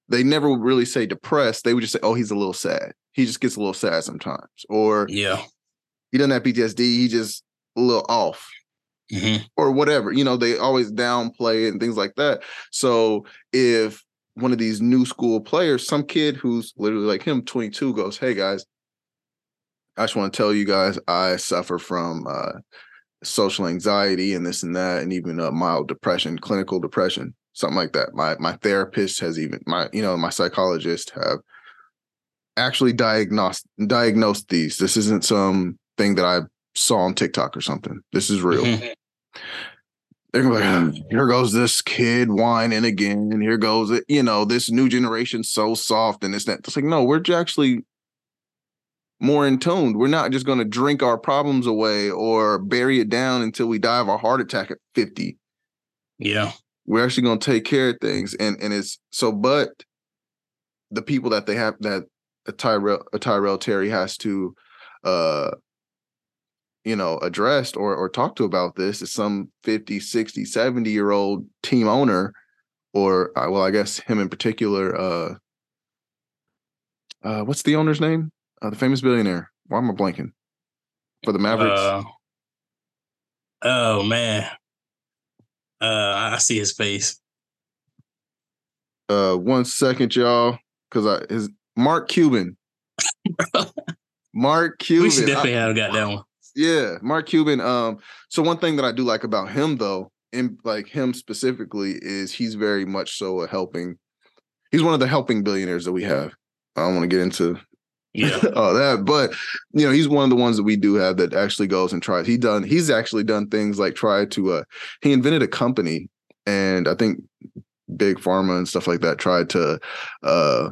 they never would really say depressed. They would just say, "Oh, he's a little sad. He just gets a little sad sometimes," or yeah, he doesn't have PTSD. He just a little off hmm or whatever. You know, they always downplay it and things like that. So if one of these new school players, some kid who's literally like him, 22, goes, Hey guys, I just want to tell you guys I suffer from uh social anxiety and this and that, and even uh, mild depression, clinical depression, something like that. My my therapist has even my, you know, my psychologist have actually diagnosed diagnosed these. This isn't some thing that I saw on TikTok or something. This is real Mhm. They're gonna be like, "Oh, here goes this kid whining again, and here goes it, you know, this new generation so soft and this that. It's like, no, we're actually more in tuned. We're not just gonna drink our problems away or bury it down until we die of a heart attack at 50. yeah, We're actually gonna take care of things. And and it's so, but the people that they have that a Tyrell a Tyrell Terry has to uh you know, addressed or or talked to about this is some 50, 60, 70 year old team owner, or uh, well, I guess him in particular. Uh, uh, what's the owner's name? Uh, the famous billionaire. Why am I blanking? For the Mavericks. Uh, oh man, uh, I see his face. Uh, one second, y'all, because I his Mark Cuban. Mark Cuban. We should definitely I, have got that one. Yeah, Mark Cuban. Um, so one thing that I do like about him though, and like him specifically, is he's very much so a helping. He's one of the helping billionaires that we have. I don't want to get into yeah all that, but you know, he's one of the ones that we do have that actually goes and tries. He done. He's actually done things like try to. uh He invented a company, and I think big pharma and stuff like that tried to uh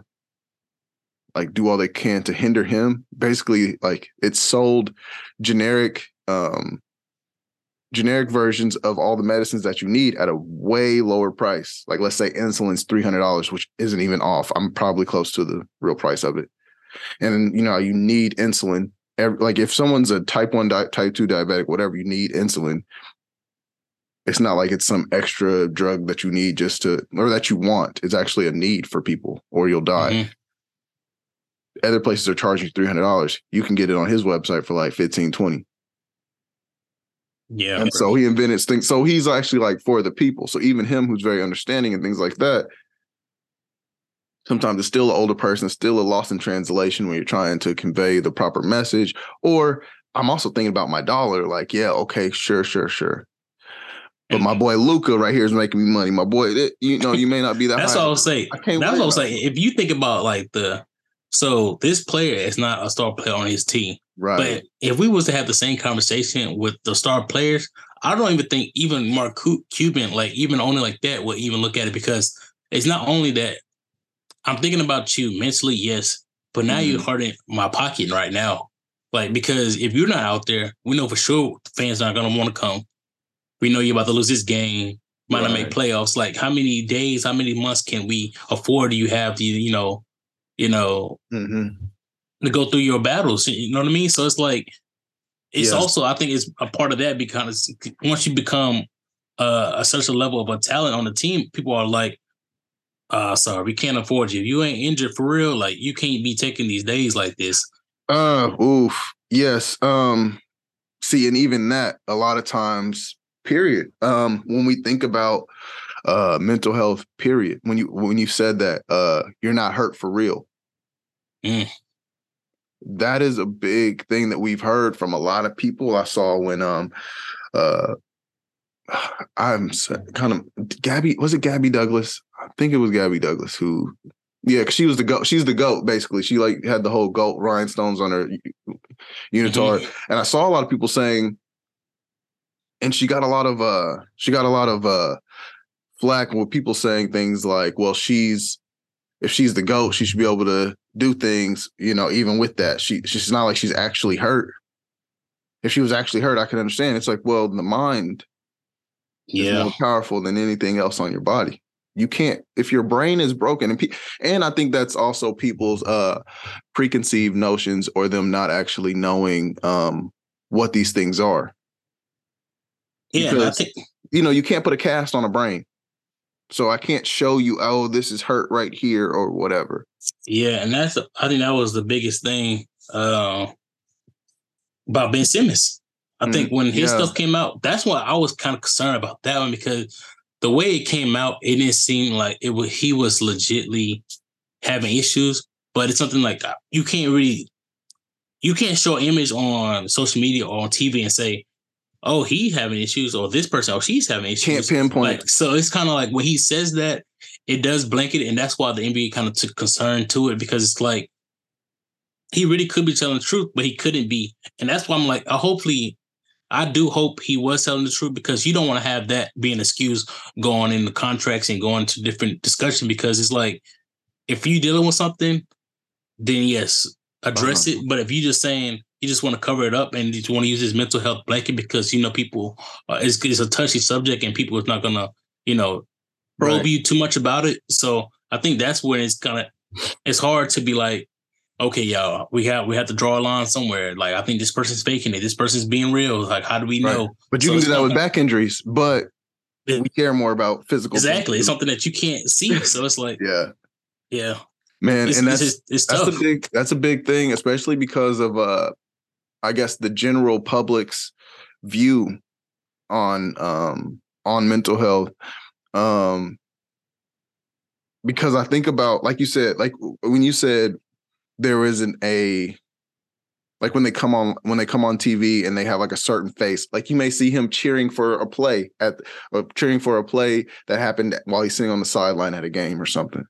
like do all they can to hinder him. Basically, like it sold generic um generic versions of all the medicines that you need at a way lower price. Like let's say insulin's three hundred dollars, which isn't even off. I'm probably close to the real price of it. And you know you need insulin. Like if someone's a type one, di- type two diabetic, whatever, you need insulin. It's not like it's some extra drug that you need just to or that you want. It's actually a need for people, or you'll die. Mm-hmm other places are charging $300 you can get it on his website for like 15 20 yeah and so he invented things so he's actually like for the people so even him who's very understanding and things like that sometimes it's still an older person still a loss in translation when you're trying to convey the proper message or i'm also thinking about my dollar like yeah okay sure sure sure but my boy Luka right here is making me money. My boy, it, you know, you may not be that. That's high. all I'll say. I can't. That's what I'll say. If you think about like the so this player is not a star player on his team. Right. But if we was to have the same conversation with the star players, I don't even think even Mark Cuban, like even only like that, would even look at it because it's not only that I'm thinking about you mentally, yes, but now mm-hmm. you're hurting my pocket right now. Like because if you're not out there, we know for sure fans are not gonna want to come. We know you're about to lose this game, might right. not make playoffs. Like how many days, how many months can we afford? Do you have to, you know, you know, mm-hmm. to go through your battles. You know what I mean? So it's like it's yes. also I think it's a part of that because once you become uh, a such a level of a talent on the team, people are like, uh, sorry, we can't afford you. If you ain't injured for real, like you can't be taking these days like this. Uh oof. Yes. Um see, and even that, a lot of times, period. Um, when we think about uh mental health, period, when you when you said that uh you're not hurt for real, Mm. That is a big thing that we've heard from a lot of people. I saw when um uh I'm kind of Gabby was it Gabby Douglas? I think it was Gabby Douglas who yeah, she was the goat. She's the goat, basically. She like had the whole goat rhinestones on her unitard. Mm-hmm. And I saw a lot of people saying, and she got a lot of uh she got a lot of uh flack with people saying things like, well, she's if she's the goat, she should be able to do things, you know, even with that. She she's not like she's actually hurt. If she was actually hurt, I can understand. It's like, well, the mind yeah. is more powerful than anything else on your body. You can't if your brain is broken and pe- and I think that's also people's uh preconceived notions or them not actually knowing um what these things are. Yeah, because, think- you know, you can't put a cast on a brain. So I can't show you, oh, this is hurt right here or whatever. Yeah, and that's I think that was the biggest thing uh, about Ben Simmons. I mm, think when his yeah. stuff came out, that's why I was kind of concerned about that one because the way it came out, it didn't seem like it was he was legitly having issues. But it's something like uh, you can't really you can't show an image on social media or on TV and say, oh, he having issues, or this person, oh, she's having issues. Can't pinpoint. Like, so it's kind of like when he says that, it does blanket, and that's why the NBA kind of took concern to it because it's like he really could be telling the truth, but he couldn't be, and that's why I'm like, uh, hopefully. I do hope he was telling the truth because you don't want to have that being an excuse going in the contracts and going to different discussion because it's like if you're dealing with something, then yes, address uh-huh. it. But if you're just saying, you just want to cover it up and you want to use this mental health blanket because you know people uh, it's, it's a touchy subject and people is not gonna you know probe right. you too much about it. So I think that's when it's kind of it's hard to be like okay, y'all, we have we have to draw a line somewhere. Like I think this person's faking it. This person's being real. Like how do we know? Right. But you so can do that with back injuries, but it, we care more about physical. Exactly, it's something that you can't see. So it's like yeah, yeah, man, and that's it's, it's that's a big that's a big thing, especially because of uh, I guess the general public's view on um on mental health um because I think about like you said like when you said there isn't a like when they come on when they come on TV and they have like a certain face like you may see him cheering for a play at or cheering for a play that happened while he's sitting on the sideline at a game or something.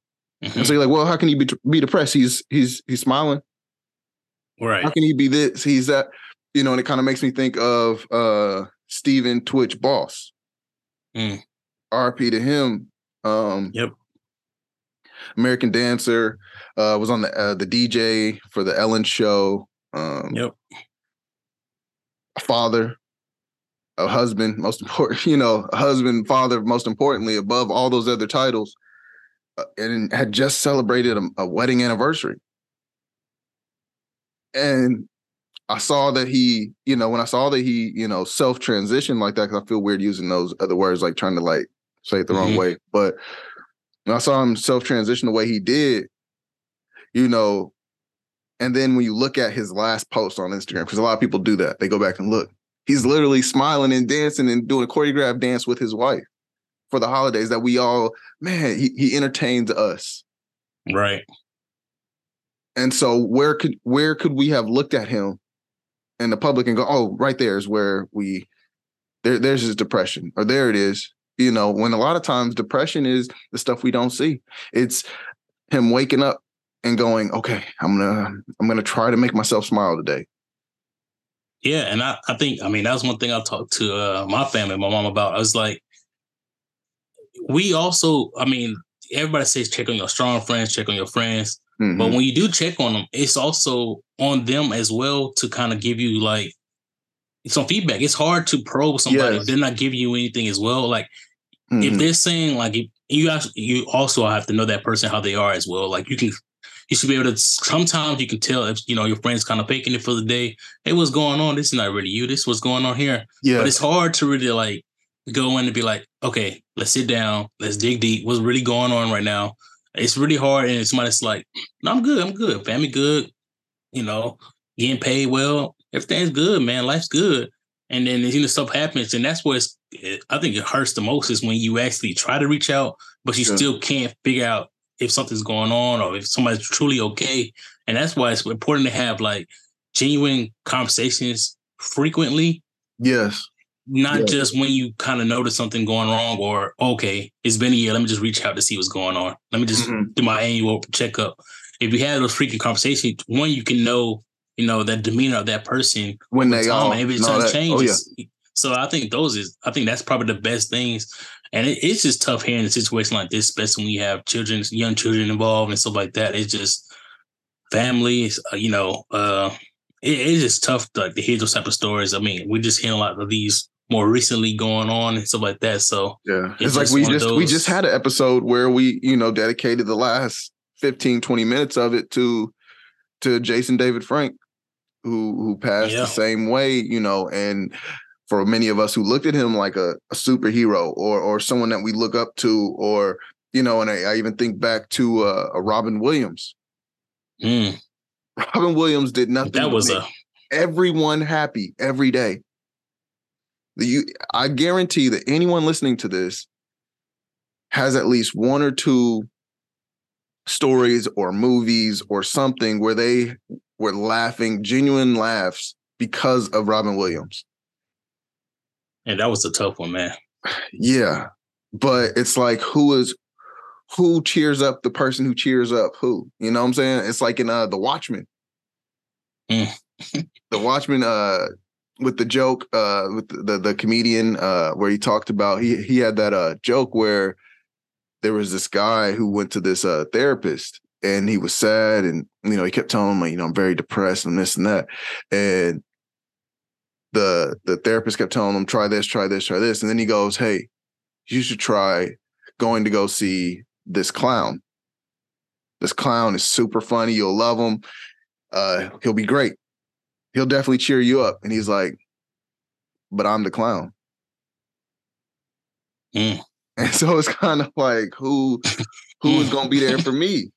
Mm-hmm. and so you're like well how can he be, be depressed? He's he's he's smiling right how can he be this he's that you know and it kind of makes me think of uh Stephen Twitch Boss mm. RP to him um yep American Dancer, uh, was on the uh, the DJ for the Ellen Show. Um, yep. A father, a husband, most important. You know, a husband, father, most importantly, above all those other titles, uh, and had just celebrated a, a wedding anniversary. And I saw that he, you know, when I saw that he, you know, self transitioned like that, because I feel weird using those other words, like trying to like say it the mm-hmm. wrong way. But I saw him self transition the way he did, you know, and then when you look at his last post on Instagram, because a lot of people do that, they go back and look. He's literally smiling and dancing and doing a choreographed dance with his wife for the holidays that we all, man, he, he entertains us. Right. And so where could where could we have looked at him in the public and go, oh, right there is where we there, there's his depression, or there it is you know when a lot of times depression is the stuff we don't see. It's him waking up and going okay i'm gonna i'm gonna try to make myself smile today. Yeah and i, I think i mean that was one thing i talked to uh, my family my mom about. I was like we also i mean everybody says check on your strong friends check on your friends mm-hmm. but when you do check on them it's also on them as well to kind of give you like some feedback it's hard to probe somebody yes. they're not giving you anything as well like Mm-hmm. If they're saying like you actually, you also have to know that person how they are as well. Like you can you should be able to sometimes you can tell if you know your friend's kind of faking it for the day. Hey, what's going on? This is not really you. This what's going on here. Yeah. But it's hard to really like go in and be like, okay, let's sit down, let's dig deep. What's really going on right now? It's really hard, and it's somebody's like, no, I'm good, I'm good, family good, you know, getting paid well, everything's good, man, life's good. And then you know stuff happens, and that's where it's I think it hurts the most is when you actually try to reach out, but you still can't figure out if something's going on or if somebody's truly okay. And that's why it's important to have like genuine conversations frequently. Yes. Not yes. just when you kind of notice something going wrong or okay, it's been a year. Let me just reach out to see what's going on. Let me just mm-hmm. do my annual checkup. If you have those freaking conversations, one you can know, you know, that demeanor of that person when they all maybe it's changes. Oh, yeah so I think those is I think that's probably the best things. And it, it's just tough here in a situation like this, especially when you have children, young children involved and stuff like that. It's just families, uh, you know, uh, it, it's just tough to, like, to hear those type of stories. I mean, we just hear a lot of these more recently going on and stuff like that. So yeah, it's, it's like we just we just had an episode where we you know dedicated the last 15, 20 minutes of it to to Jason David Frank, who who passed yeah. the same way, you know, and for many of us who looked at him like a, a superhero or or someone that we look up to, or you know, and I, I even think back to uh, a Robin Williams. Mm. Robin Williams did nothing. That was a everyone happy every day. You, I guarantee that anyone listening to this has at least one or two stories or movies or something where they were laughing, genuine laughs because of Robin Williams. And that was a tough one, man. Yeah. But it's like who is who cheers up the person who cheers up who? You know what I'm saying? It's like in uh The Watchmen. Mm. the Watchmen uh with the joke uh with the, the, comedian uh where he talked about he he had that uh joke where there was this guy who went to this uh therapist and he was sad and you know he kept telling him like you know I'm very depressed and this and that. And the the therapist kept telling him try this try this try this. And then he goes hey you should try going to go see this clown. This clown is super funny. You'll love him. Uh, he'll be great. He'll definitely cheer you up. And he's like, but I'm the clown. Mm. And so it's kind of like who who is gonna be there for me?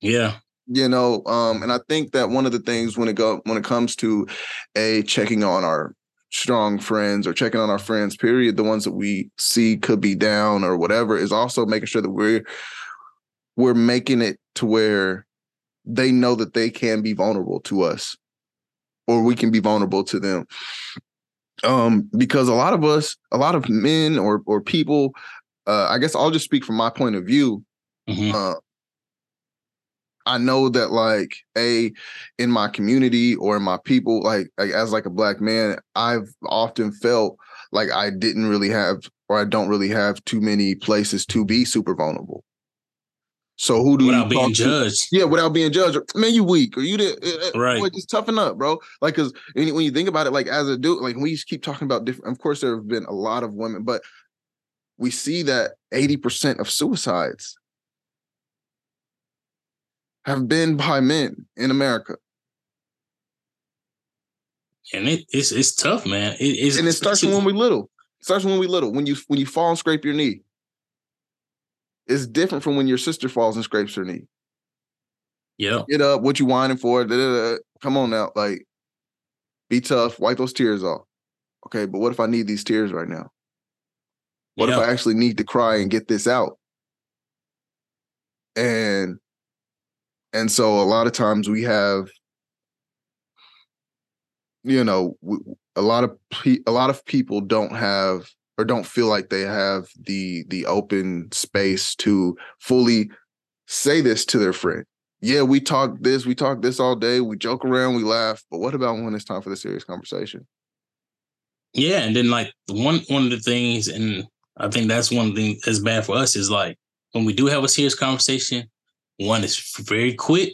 Yeah. You know, um, and I think that one of the things when it go when it comes to a checking on our strong friends or checking on our friends, period, the ones that we see could be down or whatever, is also making sure that we're we're making it to where they know that they can be vulnerable to us or we can be vulnerable to them. Um because a lot of us a lot of men or or people uh i guess i'll just speak from my point of view. Mhm. uh i know that like a in my community or in my people like, like as like a black man i've often felt like i didn't really have or i don't really have too many places to be super vulnerable so who do Without you being talk to? judged. Yeah, without being judged. Man, you weak or you did eh, eh, Right. Boy, just toughen up, bro. Like, cause when you think about it, like as a dude, like we keep talking about different. Of course, there have been a lot of women, but we see that eighty percent of suicides have been by men in America, And it, it's it's tough, man. It, it's, and it starts when we little. It starts when we little. When you when you fall and scrape your knee, it's different from when your sister falls and scrapes her knee. Yeah. Get up, what you whining for? Da, da, da. Come on now, like be tough, wipe those tears off. Okay, but what if I need these tears right now? What yeah. if I actually need to cry and get this out? And and so a lot of times we have, you know, a lot of pe- a lot of people don't have or don't feel like they have the the open space to fully say this to their friend. Yeah, we talk this, we talk this all day, we joke around, we laugh, but what about when it's time for the serious conversation? Yeah, and then like one one of the things, and I think that's one thing that's bad for us is like when we do have a serious conversation, one is very quick,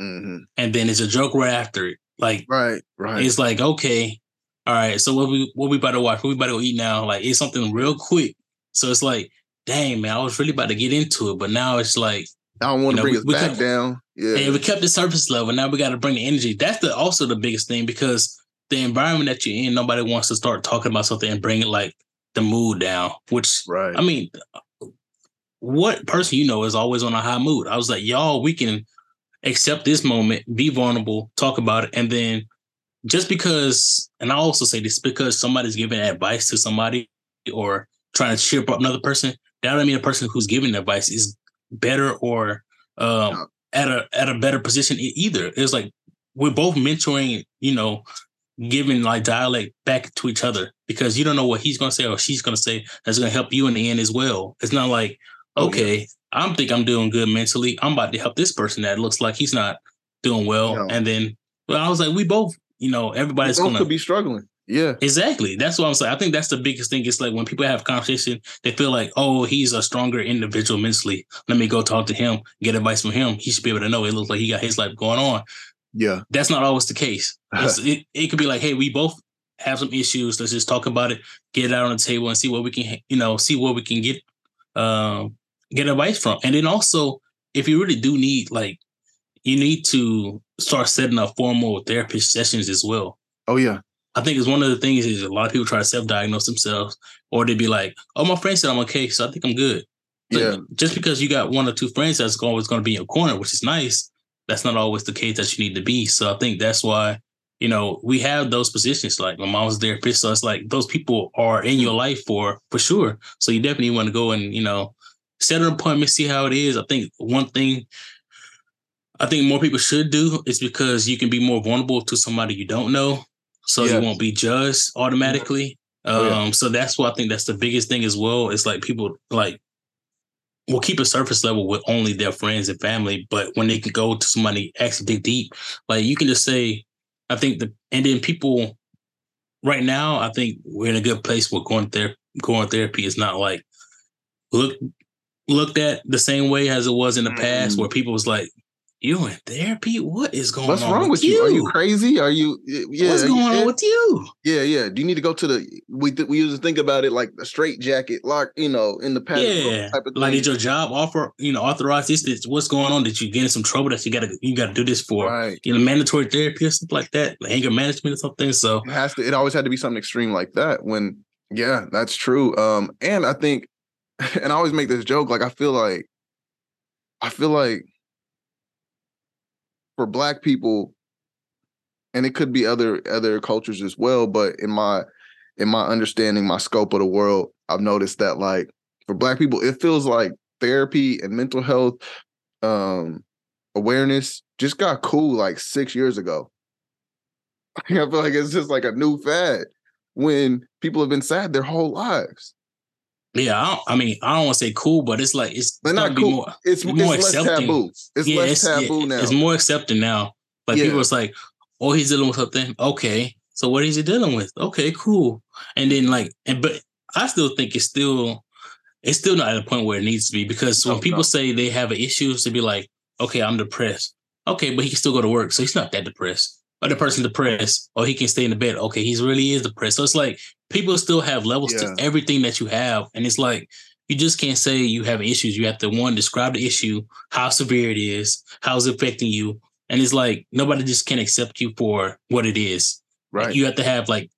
Mhm. and then it's a joke right after it. Like Right, right. it's like okay, all right, so what we what we about to watch? What we about to eat now? Like it's something real quick. So it's like, dang man, I was really about to get into it, but now it's like, I don't want you to know, bring we- us we back kept- down. Yeah. hey, we kept the surface level. Now we got to bring the energy. That's the also the biggest thing because the environment that you're in, nobody wants to start talking about something and bring it like the mood down. Which right. I mean, what person you know is always on a high mood? I was like, y'all, we can accept this moment, be vulnerable, talk about it, and then just because, and I also say this because somebody's giving advice to somebody or trying to cheer up another person, that doesn't mean a person who's giving advice is better or um, No. at a at a better position either. It's like we're both mentoring, you know, giving like dialect back to each other because you don't know what he's gonna say or she's gonna say that's gonna help you in the end as well. It's not like, Oh, yeah. okay, I'm think I'm doing good mentally. I'm about to help this person that looks like he's not doing well. No. And then well, I was like, we both, you know, everybody's gonna could be struggling. Yeah. Exactly. That's what I'm saying. I think that's the biggest thing. It's like when people have conversation, they feel like, oh, he's a stronger individual mentally. Let me go talk to him, get advice from him. He should be able to know it looks like he got his life going on. Yeah. That's not always the case. It, it could be like, hey, we both have some issues. Let's just talk about it, get it out on the table and see what we can, you know, see what we can get um get advice from. And then also, if you really do need like you need to start setting up formal therapist sessions as well. Oh yeah. I think it's one of the things is a lot of people try to self-diagnose themselves, or they'd be like, "Oh, my friend said I'm okay, so I think I'm good." But Yeah. Just because you got one or two friends that's always going to be in your corner, which is nice, that's not always the case that you need to be. So I think that's why you know we have those positions. Like my mom's a therapist, so it's like those people are in your life for for sure. So you definitely want to go and you know set an appointment, see how it is. I think one thing. I think more people should do is because you can be more vulnerable to somebody you don't know so Yeah. you won't be judged automatically. Oh, yeah. Um, so that's what I think that's the biggest thing as well. It's like people like will keep a surface level with only their friends and family, but when they can go to somebody actually dig deep, like you can just say, I think the and then people right now, I think we're in a good place where going there going therapy is not like look looked at the same way as it was in the past, Mm. where people was like, You in therapy? What is going What's on? wrong with you? Are you crazy? Are you yeah? What's going yeah, on with you? Yeah, yeah. Do you need to go to the we th- we used to think about it like a straight jacket, lock, you know, in the past Yeah, type of like did your job offer you know authorize this? this what's going on? Did you get in some trouble that you gotta you gotta do this for? right. You know, mandatory therapy or something like that, like anger management or something. So It has to. It always had to be something extreme like that. When yeah, that's true. Um, and I think, and I always make this joke. Like I feel like, I feel like for Black people, and it could be other other cultures as well. But in my in my understanding, my scope of the world, I've noticed that like for Black people, it feels like therapy and mental health um awareness just got cool like six years ago. I feel like it's just like a new fad when people have been sad their whole lives. Yeah, I, don't, I mean I don't want to say cool, but it's like it's They're not cool. more It's, it's more less accepting. taboo. It's yeah, less it's, yeah, taboo now. It's more accepting now. Like Yeah. people, it's like, oh, he's dealing with something. Okay, so what is he dealing with? Okay, cool. And then like, and but I still think it's still, it's still not at a point where it needs to be because when No, people no. say they have issues, issue, to be like, okay, I'm depressed. Okay, but he can still go to work, so he's not that depressed. Or the person depressed, or he can stay in the bed. Okay, he's really is depressed. So it's like people still have levels Yeah. to everything that you have, and it's like you just can't say you have issues. You have to one describe the issue, how severe it is, how it's affecting you, and it's like nobody just can accept you for what it is. Like, right. you have to have like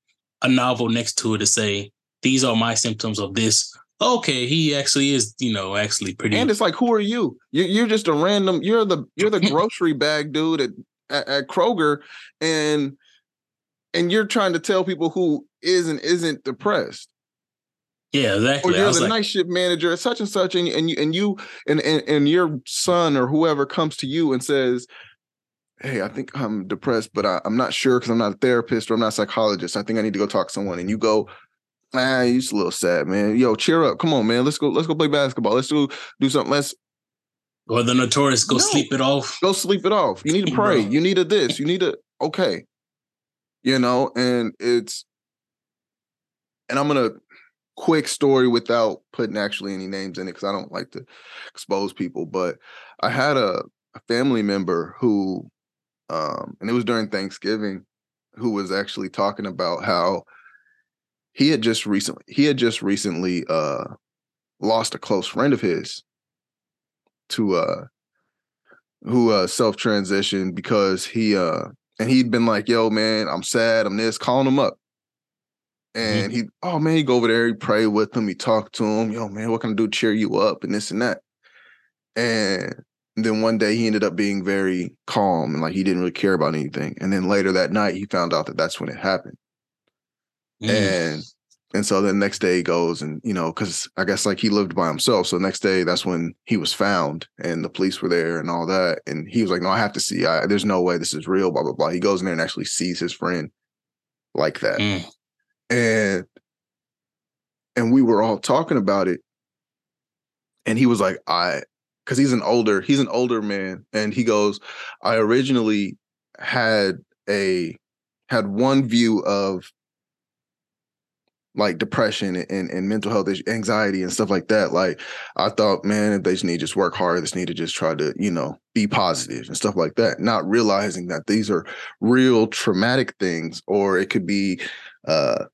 a novel next to it to say these are my symptoms of this. Okay, he actually is, you know, actually pretty. and it's like, who are you? You're, you're just a random. You're the you're the grocery bag dude at, at at Kroger, and and you're trying to tell people who is and isn't depressed. yeah, or exactly. I you're the like, night shift manager at such and such, and and you and you and, and and your son or whoever comes to you and says, "Hey, I think I'm depressed, but I, I'm not sure because I'm not a therapist or I'm not a psychologist. I think I need to go talk to someone." And you go, "Ah, you're just a little sad, man. Yo, cheer up. Come on, man. Let's go. Let's go play basketball. Let's do do something. Let's or the notorious go No. sleep it off. go sleep it off. You need to pray. You need a this. You need a okay. You know, and it's and I'm gonna quick story without putting actually any names in it because I don't like to expose people. But I had a, a family member who um and it was during Thanksgiving who was actually talking about how he had just recently he had just recently uh lost a close friend of his to uh who uh self transitioned because he uh and he'd been like, yo, man, I'm sad, I'm this, calling him up. And he, oh man, he go over there, he pray with him, he talk to him, yo, man, what can I do to cheer you up and this and that. And then one day he ended up being very calm and like he didn't really care about anything. And then later that night he found out that that's when it happened. Mm. And and so the next day he goes and you know because i guess like he lived by himself. So the next day that's when he was found and the police were there and all that. And he was like no i have to see. I, there's no way this is real blah blah blah. He goes in there and actually sees his friend like that. Mm. and and we were all talking about it. And he was like i because he's an older he's an older man. And he goes i originally had a had one view of like depression and, and mental health anxiety and stuff like that like i thought man they just need to just work hard they just need to just try to you know be positive and stuff like that not realizing that these are real traumatic things or it could be uh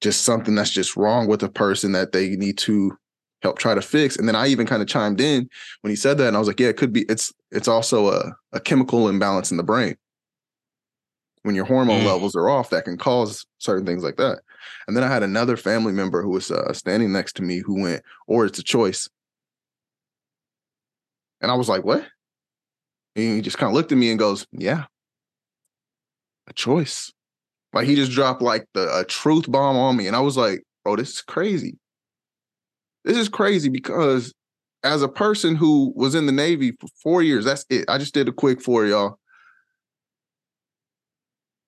just something that's just wrong with a person that they need to help try to fix and then i even kind of chimed in when he said that and i was like yeah it could be it's it's also a, a chemical imbalance in the brain when your hormone Mm. levels are off that can cause certain things like that. And then i had another family member who was uh, standing next to me who went or it's a choice. And i was like what? And he just kind of looked at me and goes yeah. A choice. Like he just dropped like the a truth bomb on me and i was like bro this is crazy. This is crazy because as a person who was in the navy for four years that's it. I just did a quick for y'all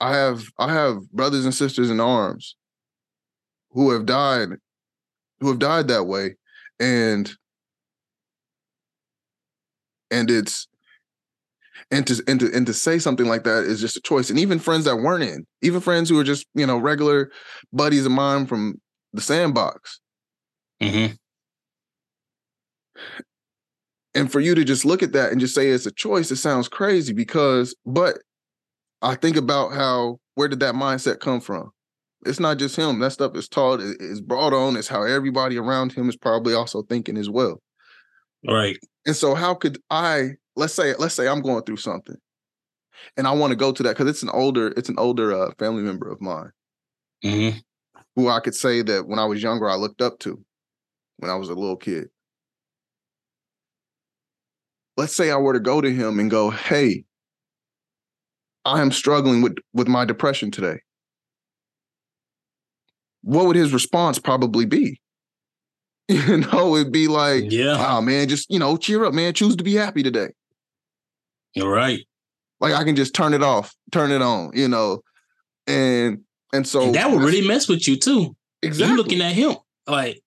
i have i have brothers and sisters in arms who have died who have died that way. And and it's and to and to and to say something like that is just a choice. And even friends that weren't in even friends who are just you know regular buddies of mine from the sandbox. Mm-hmm. and for you to just look at that and just say it's a choice, it sounds crazy because, but I think about how where did that mindset come from? It's not just him. That stuff is taught, is brought on. It's how everybody around him is probably also thinking as well. Right. And so, how could I? Let's say, let's say I'm going through something, and I want to go to that because it's an older, it's an older uh, family member of mine, Mm-hmm. who I could say that when I was younger I looked up to, when I was a little kid. Let's say I were to go to him and go, "Hey, I am struggling with with my depression today." What would his response probably be? You know, it'd be like, Yeah. "Wow, man, just you know, cheer up, man. Choose to be happy today." You're right. Like I can just turn it off, turn it on, you know, and and so and that would really mess with you too. exactly You looking at him like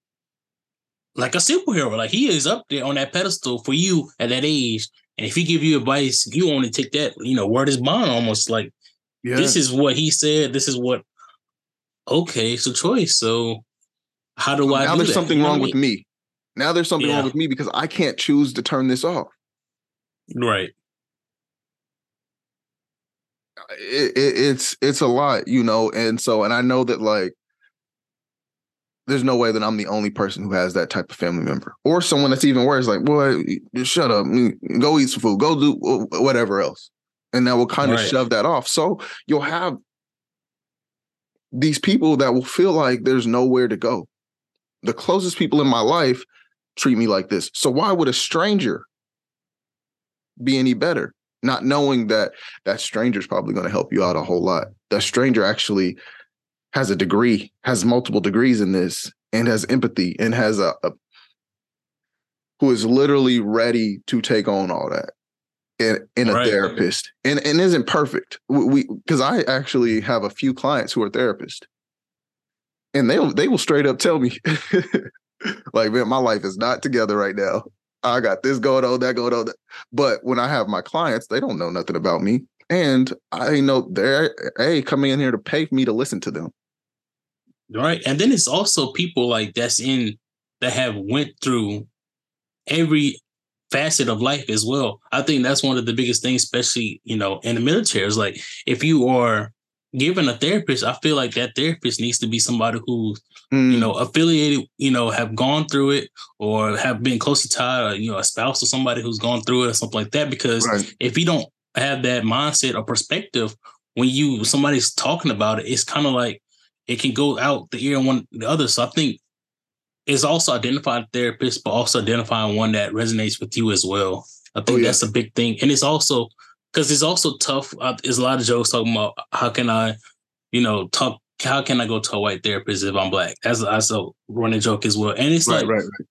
like a superhero. Like he is up there on that pedestal for you at that age. And if he give you advice, you only take that, you know, word is bond almost like yeah. this is what he said. This is what okay, it's a choice. So how do I now do there's that? something You know wrong with me. Now there's something Yeah. wrong with me because I can't choose to turn this off. Right. It, it, it's it's a lot, you know, and so and I know that like there's no way that I'm the only person who has that type of family member or someone that's even worse. Like, boy, shut up, go eat some food, go do whatever else, and that will kind of Right. shove that off. So you'll have these people that will feel like there's nowhere to go. The closest people in my life treat me like this. So why would a stranger be any better? Not knowing that that stranger's probably going to help you out a whole lot. That stranger actually has a degree, has multiple degrees in this, and has empathy, and has a, a who is literally ready to take on all that. in, and a Right. therapist, and and isn't perfect. We because I actually have a few clients who are therapists, and they they will straight up tell me, like, man, my life is not together right now. I got this going on, that going on. But when I have my clients, they don't know nothing about me. And I know they're a coming in here to pay me to listen to them. Right. And then it's also people like that's in that have went through every facet of life as well. I think that's one of the biggest things, especially, you know, in the military. Is like if you are given a therapist, I feel like that therapist needs to be somebody who, Mm, you know, affiliated, you know, have gone through it or have been closely tied, or, you know, a spouse or somebody who's gone through it or something like that. Because right. if you don't have that mindset or perspective when you somebody's talking about it, it's kind of like it can go out the ear and one the other. So I think it's also identifying a therapist, but also identifying one that resonates with you as well. I think Oh, yeah. that's a big thing, and it's also because it's also tough. Uh, there's a lot of jokes talking about how can I, you know, talk. How can I go to a white therapist if I'm black? That's that's a running joke as well. And it's Right, like right, right.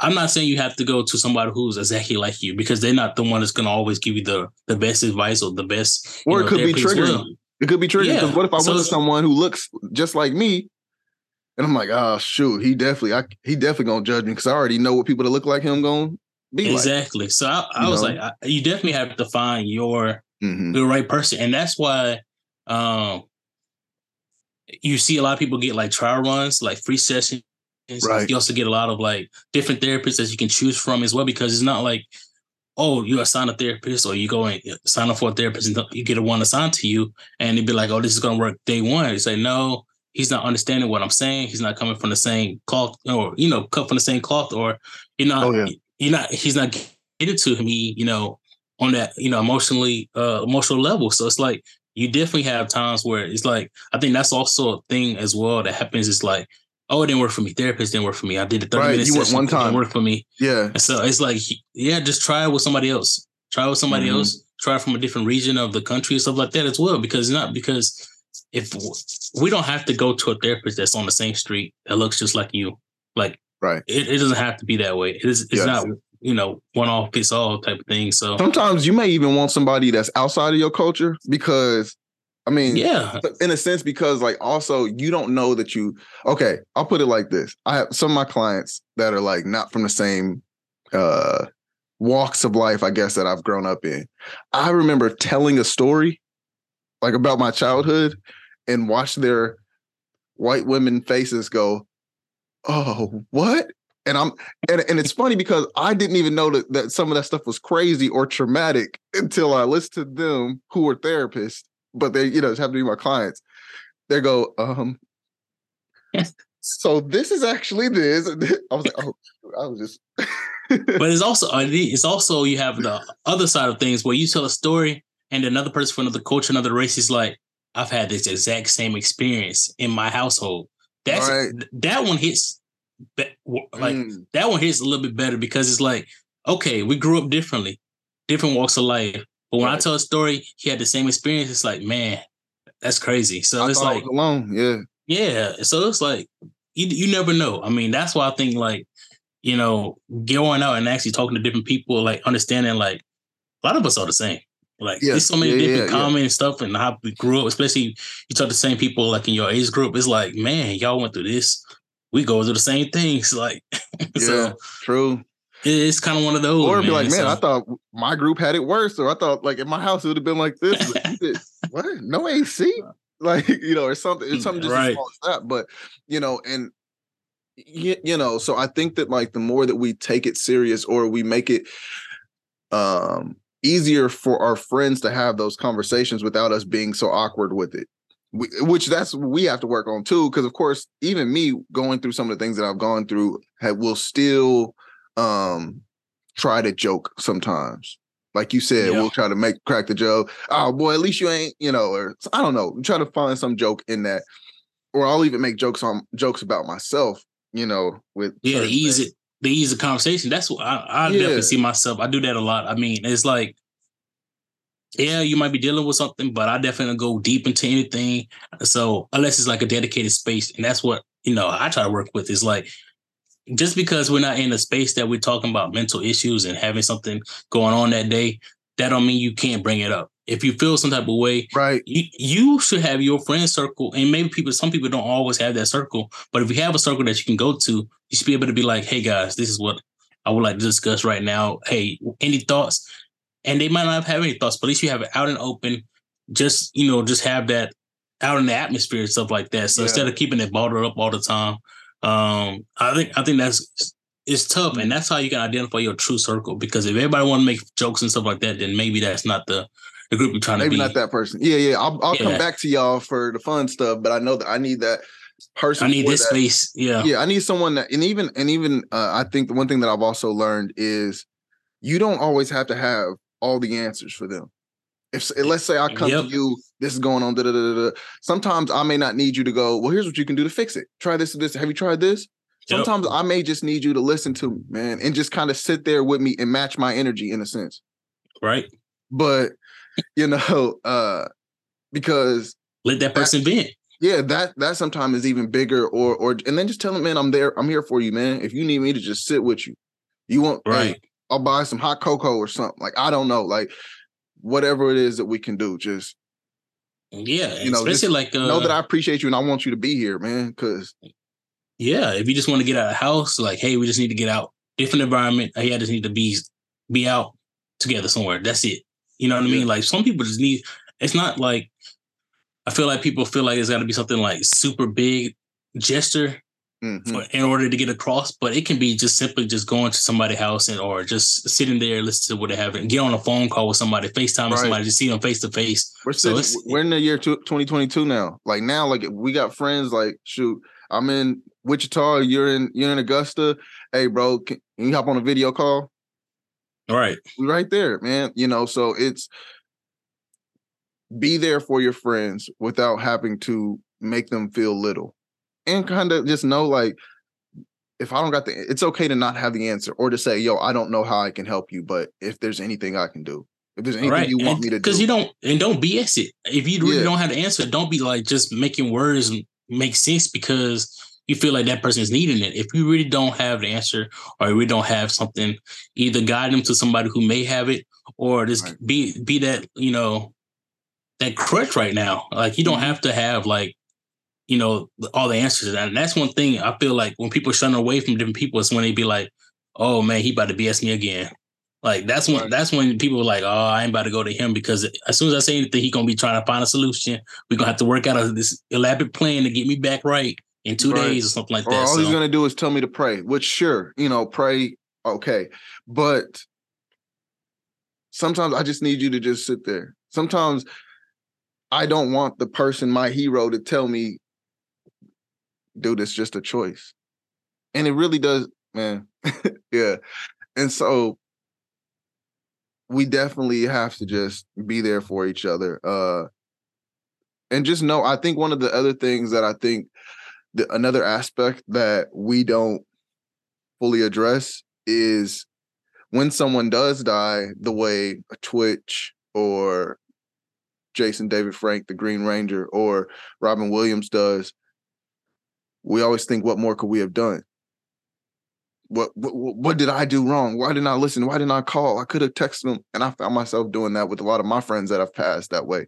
I'm not saying you have to go to somebody who's exactly like you because they're not the one that's going to always give you the the best advice or the best. you Or it could be triggering. well. It could be triggering because Yeah. what if I So went to someone who looks just like me, and I'm like, oh shoot, he definitely, I, he definitely gonna judge me because I already know what people that look like him gonna be like. Exactly. So I, I was know? like, I, you definitely have to find your Mhm. the right person, and that's why um you see a lot of people get like trial runs, like free sessions. Right. You also get a lot of like different therapists that you can choose from as well, because it's not like, oh, you assign a therapist or you go and sign up for a therapist and you get a one assigned to you, and it'd be like, oh, this is gonna work day one. You say, no, he's not understanding what I'm saying. He's not coming from the same cloth, or you know, cut from the same cloth, or you know, Oh, yeah. you're not, he's not getting it to me, you know, on that, you know, emotionally, uh, emotional level. So it's like you definitely have times where it's like I think that's also a thing as well that happens. Is like, oh, it didn't work for me. Therapist didn't work for me. I did the thirty Right, minutes. you went one It didn't time. work for me. Yeah, And so it's like, yeah, just try it with somebody else. Try it with somebody Mhm. else. Try it from a different region of the country and stuff like that as well. Because not because if we don't have to go to a therapist that's on the same street that looks just like you, like Right. It, it doesn't have to be that way. It is. It's Yes. not you know one off fits all type of thing. So sometimes you may even want somebody that's outside of your culture because, I mean, yeah, in a sense because like also you don't know that you okay i'll put it like this. I have some of my clients that are like not from the same uh walks of life i guess that i've grown up in. I remember telling a story like about my childhood and watch their white women faces go oh what? And I'm and, and it's funny because I didn't even know that, that some of that stuff was crazy or traumatic until I listened to them who were therapists, but they, you know, just happen to be my clients. They go, um, so this is actually this. I was like, oh, I was just but it's also uh, it's also you have the other side of things where you tell a story and another person from another culture, another race is like, I've had this exact same experience in my household. That's right. that one hits like mm. that one hits a little bit better because it's like, okay, we grew up differently, different walks of life. But when right. I tell a story, he had the same experience. It's like, man, that's crazy. So I it's like alone, yeah, yeah. So it's like you you never know. I mean, that's why I think like you know going out and actually talking to different people, like understanding like a lot of us are the same. Like yeah. there's so many yeah, different yeah, common yeah. stuff and how we grew up, especially you talk to the same people like in your age group. It's like, man, y'all went through this. We go through the same things. Like, yeah, so true. It's kind of one of those. Or be man. like, man, so, I thought my group had it worse, or I thought like in my house it would have been like this. what? No AC? Like you know, or something. It's something just right. as small as that. But you know, and you, you know, so I think that like the more that we take it serious or we make it um easier for our friends to have those conversations without us being so awkward with it. We, which that's we have to work on too, because of course, even me going through some of the things that I've gone through have, will still um try to joke sometimes. Like you said, yeah. we'll try to make crack the joke. Oh boy, at least you ain't, you know, or I don't know. Try to find some joke in that, or I'll even make jokes on jokes about myself. You know, with yeah, the ease it the ease of conversation. That's what I, I yeah. definitely see myself. I do that a lot. I mean, it's like, yeah, you might be dealing with something, but I definitely go deep into anything. So unless it's like a dedicated space, and that's what you know I try to work with is like just because we're not in a space that we're talking about mental issues and having something going on that day, that don't mean you can't bring it up. If you feel some type of way, right, you, you should have your friend circle, and maybe people, some people don't always have that circle. But if you have a circle that you can go to, you should be able to be like, "Hey guys, this is what I would like to discuss right now. Hey, any thoughts?" And they might not have any thoughts, but at least you have it out and open. Just you know, just have that out in the atmosphere and stuff like that. So yeah. instead of keeping it bottled up all the time, um, I think I think that's it's tough, and that's how you can identify your true circle. Because if everybody want to make jokes and stuff like that, then maybe that's not the the group you're trying maybe to be. Maybe not that person. Yeah, yeah. I'll I'll yeah. come back to y'all for the fun stuff, but I know that I need that person. I need this that. space. Yeah, yeah. I need someone that, and even and even uh, I think the one thing that I've also learned is you don't always have to have all the answers for them. If let's say I come yep. to you, this is going on. Da, da, da, Sometimes I may not need you to go. Well, here's what you can do to fix it. Try this. This. Have you tried this? Sometimes yep. I may just need you to listen to me, man, and just kind of sit there with me and match my energy in a sense. Right. But you know, uh, because let that person that, vent. Yeah, that that sometimes is even bigger. Or or and then just tell them, man, I'm there. I'm here for you, man. If you need me to just sit with you, you want right. Hey, I'll buy some hot cocoa or something. Like I don't know, like whatever it is that we can do, just yeah, you know, especially like uh, know that I appreciate you and I want you to be here, man. Because yeah, if you just want to get out of the house, like hey, we just need to get out, different environment. Hey, I just need to be be out together somewhere. That's it. You know what I mean? Like some people just need. It's not like I feel like people feel like it's got to be something like super big gesture mm-hmm. in order to get across, but it can be just simply just going to somebody's house and or just sitting there, listen to what they have, and get on a phone call with somebody, FaceTime right. somebody, just see them face to face. We're so we're in the year 2022 now. Like now, like we got friends. Like shoot, I'm in Wichita. You're in you're in Augusta. Hey, bro, can, can you hop on a video call? All right. We right there, man. You know, so it's be there for your friends without having to make them feel little. And kind of just know like if I don't got the it's okay to not have the answer or to say, yo, I don't know how I can help you, but if there's anything I can do. If there's anything right. you want and, me to do. Because you don't and don't BS it. If you really yeah. don't have the answer, don't be like just making words make sense because you feel like that person is needing it. If you really don't have the answer or we don't have something, either guide them to somebody who may have it or just right. be be that, you know, that crutch right now. Like you don't mm-hmm. have to have like, you know, all the answers. And that's one thing I feel like when people shun away from different people, it's when they be like, oh man, he about to BS me again. Like that's when that's when people are like, oh, I ain't about to go to him because as soon as I say anything, he gonna be trying to find a solution. We're gonna have to work out a, this elaborate plan to get me back right in two right. days or something like or that. All so. he's gonna do is tell me to pray, which sure, you know, pray, okay. But sometimes I just need you to just sit there. Sometimes I don't want the person, my hero, to tell me, dude, it's just a choice. And it really does, man. yeah. And so we definitely have to just be there for each other. Uh and just know, I think one of the other things that I think the, another aspect that we don't fully address is when someone does die, the way Twitch or Jason David Frank, the Green Ranger, or Robin Williams does, we always think, what more could we have done? What, what what did I do wrong? Why didn't I listen? Why didn't I call? I could have texted them, and I found myself doing that with a lot of my friends that I've passed that way.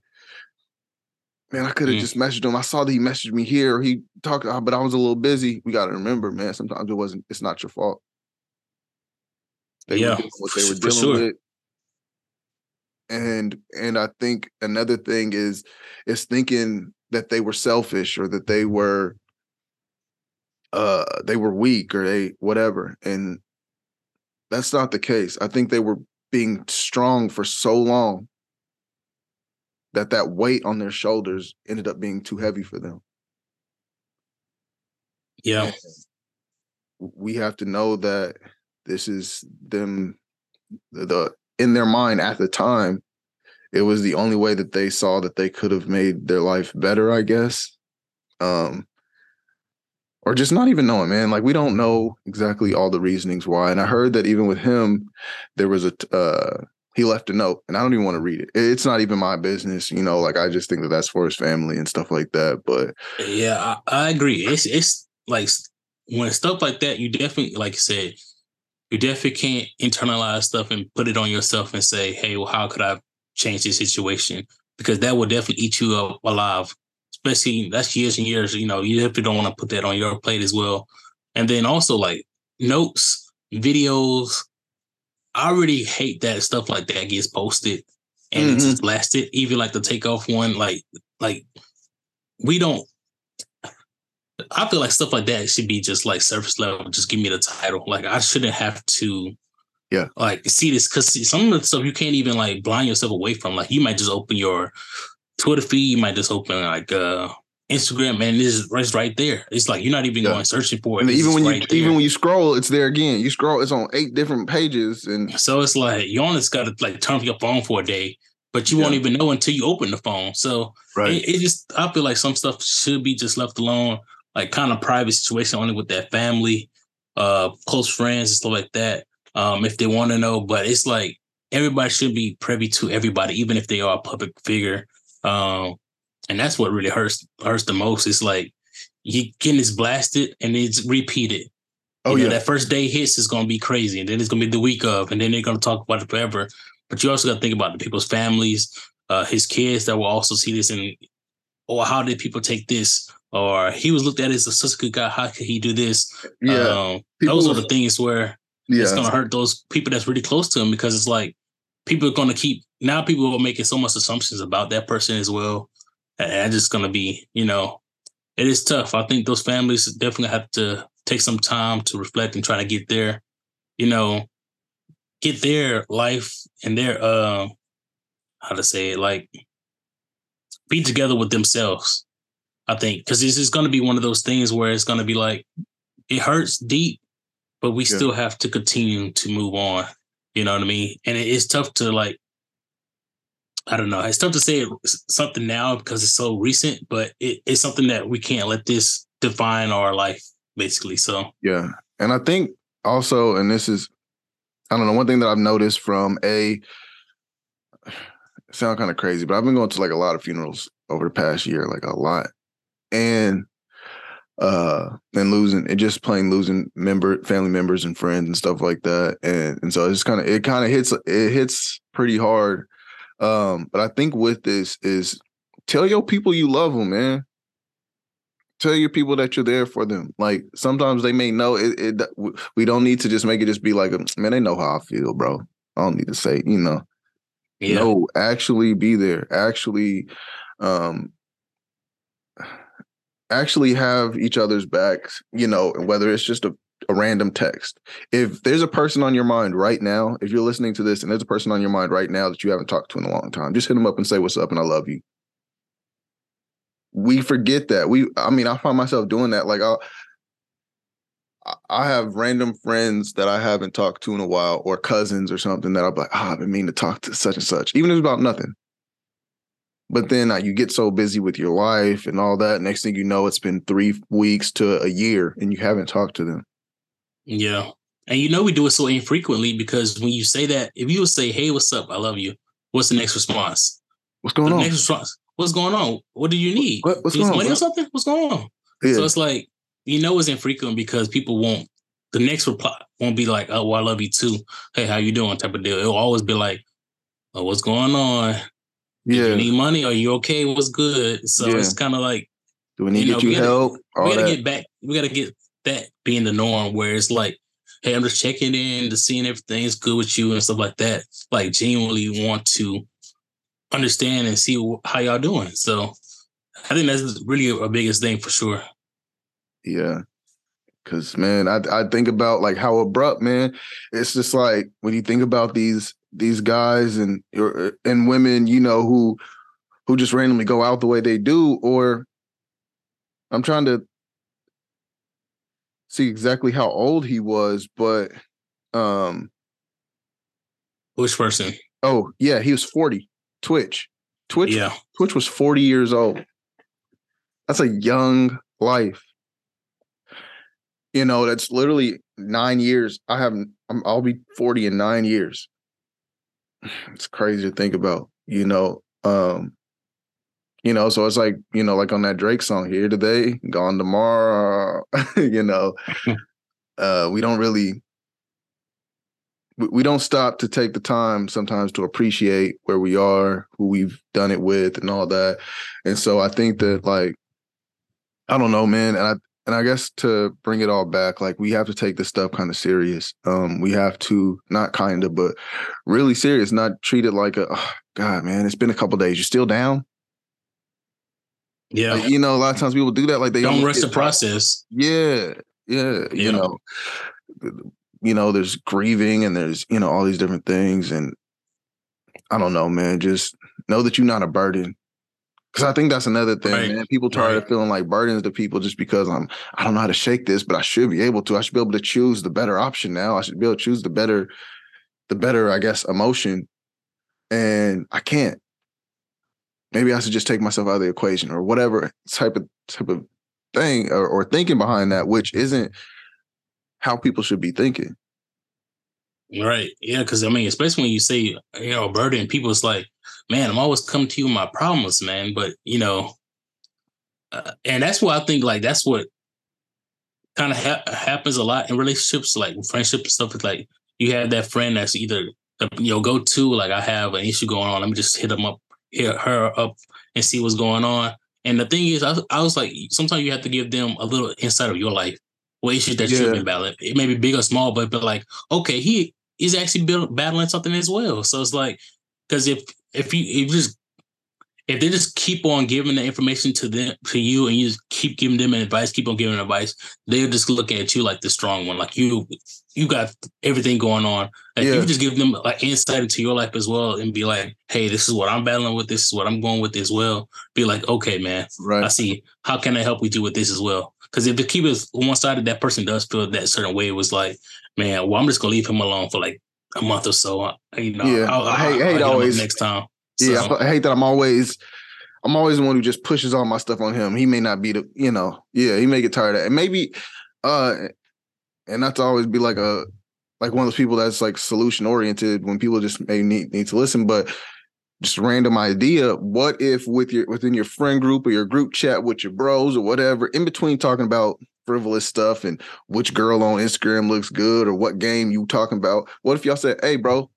Man, I could have mm. just messaged him. I saw that he messaged me here. He talked, uh, but I was a little busy. We got to remember, man. Sometimes it wasn't. It's not your fault. They yeah, what they were dealing sure. with. And and I think another thing is is thinking that they were selfish or that they were uh they were weak or they whatever. And that's not the case. I think they were being strong for so long that that weight on their shoulders ended up being too heavy for them. Yeah. We have to know that this is them the, the in their mind at the time it was the only way that they saw that they could have made their life better, I guess. Um or just not even knowing, man. Like we don't know exactly all the reasonings why. And I heard that even with him, there was a uh he left a note and I don't even want to read it. It's not even my business, you know, like I just think that that's for his family and stuff like that. But yeah, I, I agree. It's, it's like when stuff like that, you definitely, like you said, you definitely can't internalize stuff and put it on yourself and say, hey, well, how could I change this situation? Because that will definitely eat you up alive. Especially that's years and years, you know, you definitely don't want to put that on your plate as well. And then also like notes, videos, I already hate that stuff like that gets posted and mm-hmm. it's blasted. Even like the takeoff one, like like we don't. I feel like stuff like that should be just like surface level. Just give me the title. Like I shouldn't have to. Yeah. Like see this because some of the stuff you can't even like blind yourself away from. Like you might just open your Twitter feed. You might just open like uh Instagram, man, it's, it's right there. It's like you're not even yeah. going searching for it. And even when right you there. even when you scroll, it's there again. You scroll, it's on eight different pages, and so it's like you almost got to like turn off your phone for a day, but you yeah. won't even know until you open the phone. So right. it, it, just I feel like some stuff should be just left alone, like kind of private situation only with that family, uh, close friends and stuff like that. Um, if they want to know, but it's like everybody should be privy to everybody, even if they are a public figure. Um, and that's what really hurts hurts the most. It's like you getting this blasted and it's repeated. Oh you know, yeah, that first day hits is gonna be crazy, and then it's gonna be the week of, and then they're gonna talk about it forever. But you also got to think about the people's families, uh, his kids that will also see this, and or how did people take this? Or he was looked at as a such a good guy. How could he do this? Yeah, um, those are the things where yeah. it's gonna hurt those people that's really close to him because it's like people are gonna keep now. People are making so much assumptions about that person as well and just gonna be, you know, it is tough. I think those families definitely have to take some time to reflect and try to get their, you know, get their life and their uh how to say it, like be together with themselves. I think because this is going to be one of those things where it's going to be like it hurts deep, but we yeah. still have to continue to move on. You know what I mean? And it is tough to like I don't know. It's tough to say something now because it's so recent, but it, it's something that we can't let this define our life, basically. So yeah, and I think also, and this is, I don't know, one thing that I've noticed from a sound kind of crazy, but I've been going to like a lot of funerals over the past year, like a lot, and uh and losing and just plain losing member family members and friends and stuff like that and and so it's kind of it kind of hits it hits pretty hard um, but I think with this is tell your people you love them, man. Tell your people that you're there for them. Like sometimes they may know it. it we don't need to just make it just be like, man, they know how I feel, bro. I don't need to say, you know. Yeah. No, actually be there. Actually, um, actually have each other's backs, you know, whether it's just a, a random text. If there's a person on your mind right now, if you're listening to this and there's a person on your mind right now that you haven't talked to in a long time, just hit them up and say what's up and I love you. We forget that. We I mean, I find myself doing that. Like I'll I have random friends that I haven't talked to in a while, or cousins or something that I'm like, oh, I've been meaning to talk to such and such, even if it's about nothing. But then uh, you get so busy with your life and all that. Next thing you know, it's been three weeks to a year and you haven't talked to them. Yeah. And you know, we do it so infrequently because when you say that, if you would say, Hey, what's up? I love you. What's the next response? What's going the on? Next response. What's going on? What do you need? What, what's going on? money bro? or something? What's going on? Yeah. So it's like, you know, it's infrequent because people won't, the next reply won't be like, Oh, well, I love you too. Hey, how you doing? type of deal. It'll always be like, Oh, what's going on? Yeah. You need money? Are you okay? What's good? So Yeah. it's kind of like, Do we need you to know, get you we gotta- help? we gotta that. get back. We gotta get that being the norm, where it's like, hey, I'm just checking in to seeing everything is good with you and stuff like that. Like genuinely want to understand and see how y'all doing. So I think that's really a biggest thing for sure. Yeah. Cause man, I I think about like how abrupt, man. It's just like when you think about these these guys and or- and women, you know, who who just randomly go out the way they do, or I'm trying to see exactly how old he was, but um Which person? oh yeah, he was 40. Twitch. Twitch Yeah, Twitch was 40 years old. That's a young life. You know, that's literally nine years. I haven't, I'm, I'll be 40 in nine years. It's crazy to think about, you know. Um, you know, so it's like, you know, like on that Drake song, here today, gone tomorrow, you know. uh, we don't really we- we don't stop to take the time sometimes to appreciate where we are, who we've done it with, and all that. And so I think that like I don't know, man, and I and I guess to bring it all back, like we have to take this stuff kind of serious. Um, we have to not kind of, but really serious, not treat it like a oh, God, man. It's been a couple days. You're still down. yeah. Like, you know, a lot of times people do that. Like they Don't rush the process. Yeah, yeah, Yeah. you know, you know, there's grieving and there's you know all these different things, and I don't know, man. Just know that you're not a burden, because I think that's another thing, Right, man. People tired of feeling like burdens to people just because I'm I don't know how to shake this, but I should be able to. I should be able to choose the better option now. I should be able to choose the better, the better, I guess, emotion, and I can't. Maybe I should just take myself out of the equation or whatever type of type of thing or, or thinking behind that, which isn't how people should be thinking. Right. Yeah. Cause I mean, especially when you say, you know, burden, people, it's like, man, I'm always coming to you with my problems, man. But, you know, uh, and that's what I think, like, that's what kind of ha- happens a lot in relationships, like friendship and stuff. It's like you have that friend that's either, you know, go to, like, I have an issue going on. Let me just hit them up, hit her up and see what's going on. And the thing is, I, I was like, sometimes you have to give them a little insight of your life, what issues that Yeah. you've been battling. It may be big or small, but, but like, okay, he is actually battling something as well. So it's like, because if if you if you just if they just keep on giving the information to them to you and you just keep giving them advice, keep on giving advice, they're just looking at you like the strong one, like you you got everything going on. Like Yeah. you just give them like insight into your life as well and be like, hey, this is what I'm battling with, this is what I'm going with as well. Be like, okay, man, right. I see. How can I help you do with this as well? Because if the keep it one sided, that person does feel that certain way. It was like, man, well, I'm just gonna leave him alone for like a month or so. Uh, You know, Yeah. I'll, I I'll, hate- I'll hate hit him up always- next time. Yeah. So, I, I hate that I'm always I'm always the one who just pushes all my stuff on him. He may not be the, you know, yeah, he may get tired of it. And maybe uh and not to always be like a like one of those people that's like solution oriented when people just may need need to listen, but just a random idea. What if with your within your friend group or your group chat with your bros or whatever, in between talking about frivolous stuff and which girl on Instagram looks good or what game you talking about, what if y'all said, Hey bro,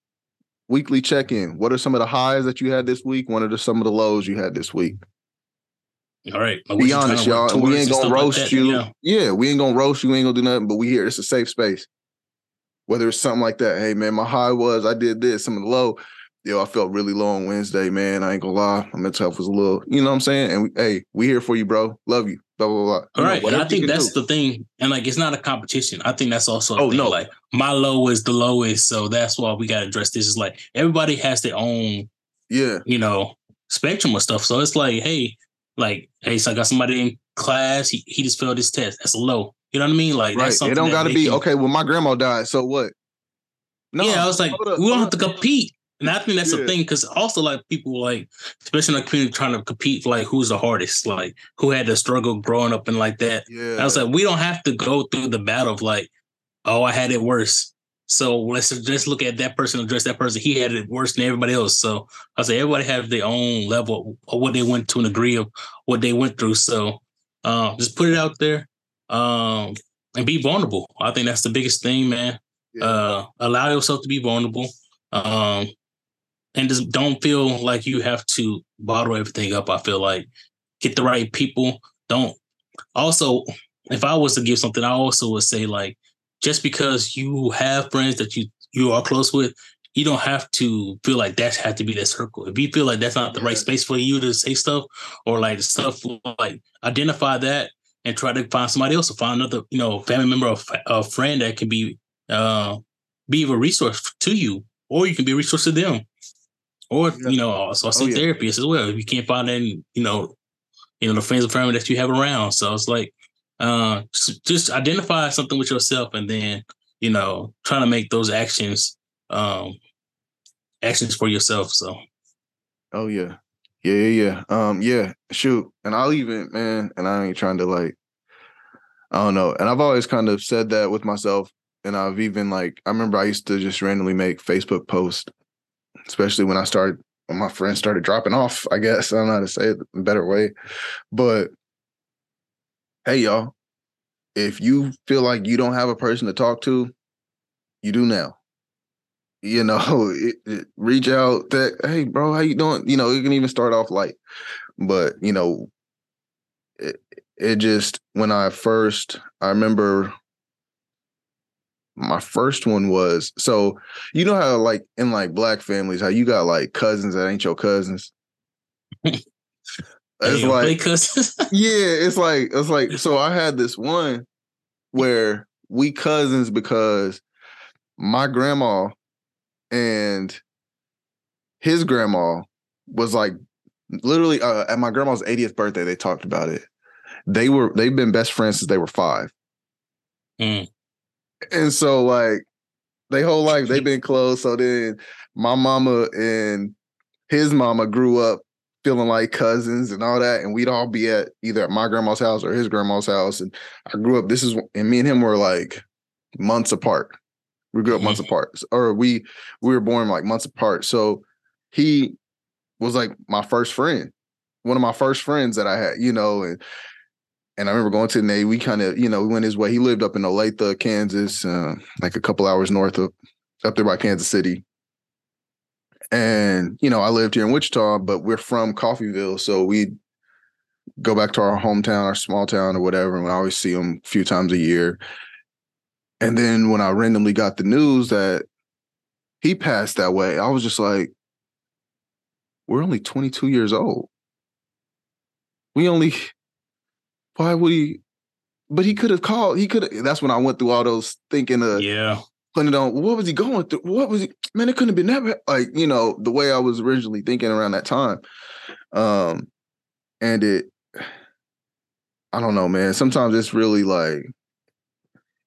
weekly check-in. What are some of the highs that you had this week? What are the, some of the lows you had this week? all right. Be honest, y'all. We ain't gonna stuff like roast that, you. Yeah. Yeah, we ain't gonna roast you. We ain't gonna do nothing. But we here. It's a safe space. Whether it's something like that. Hey man, my high was I did this. Some of the low. Yo, I felt really low on Wednesday, man. I ain't gonna lie. My mental health was a little, you know what I'm saying? And we, hey, we here for you, bro. Love you. Blah blah blah. All right, and I think that's do. the thing, and like it's not a competition. I think that's also oh thing. no, like my low is the lowest, so that's why we got to address this. Is like everybody has their own, yeah, you know, spectrum of stuff. So it's like, hey, like, hey, so I got somebody in class, he, he just failed his test. That's a low. You know what I mean? Like, right. it don't got to be okay. Well, my grandma died, so what? No, yeah, I was like, we don't have to compete. And I think that's yeah. the thing, because also like people like, especially in the community, trying to compete for like who's the hardest, like who had to struggle growing up and like that. Yeah. I was like, we don't have to go through the battle of like, oh, I had it worse. So let's just look at that person, address that person. He had it worse than everybody else. So I say everybody have their own level of what they went to and degree of what they went through. So um, just put it out there um, and be vulnerable. I think that's the biggest thing, man. Yeah. Uh, allow yourself to be vulnerable. Um, and just don't feel like you have to bottle everything up. I feel like get the right people. Don't also, if I was to give something, I also would say like just because you have friends that you you are close with, you don't have to feel like that has to be that circle. If you feel like that's not the right space for you to say stuff or like stuff like identify that and try to find somebody else or find another, you know, family member or a friend that can be uh be a resource to you, or you can be a resource to them or yeah. you know, also I see oh, yeah. therapists as well. If you can't find any, you know, you know, the friends and family that you have around. So it's like, uh, just, just identify something with yourself, and then you know, trying to make those actions, um, actions for yourself. So. Oh yeah, yeah, yeah, yeah. Um, yeah. Shoot, and I'll even man, and I ain't trying to like, I don't know. And I've always kind of said that with myself, and I've even like, I remember I used to just randomly make Facebook posts especially when I started when my friends started dropping off. I guess I don't know how to say it a better way, but hey, y'all, if you feel like you don't have a person to talk to, you do now. You know, it, it, reach out. That hey, bro, how you doing? You know, you can even start off light, but you know, it, it just when I first, I remember my first one was so you know how like in like black families how you got like cousins that ain't your cousins. it's like cousins. yeah, it's like it's like so I had this one where we cousins because my grandma and his grandma was like literally uh, at my grandma's 80th birthday they talked about it they were they've been best friends since they were five mm. And so like they whole life they've been close. So then my mama and his mama grew up feeling like cousins and all that. And we'd all be at either at my grandma's house or his grandma's house. And I grew up, this is and me and him were like months apart. We grew up months mm-hmm. apart. Or we we were born like months apart. So he was like my first friend, one of my first friends that I had, you know, and and I remember going to Nate. We kind of, you know, we went his way. He lived up in Olathe, Kansas, uh, like a couple hours north of up there by Kansas City. And you know, I lived here in Wichita, but we're from Coffeyville, so we go back to our hometown, our small town, or whatever. And we always see him a few times a year. And then when I randomly got the news that he passed that way, I was just like, "We're only 22 years old. We only why would he? But he could have called. He could. That's when I went through all those thinking of yeah. Putting it on. What was he going through? What was he? Man, it couldn't have been that. Like you know the way I was originally thinking around that time. Um, and it. I don't know, man. Sometimes it's really like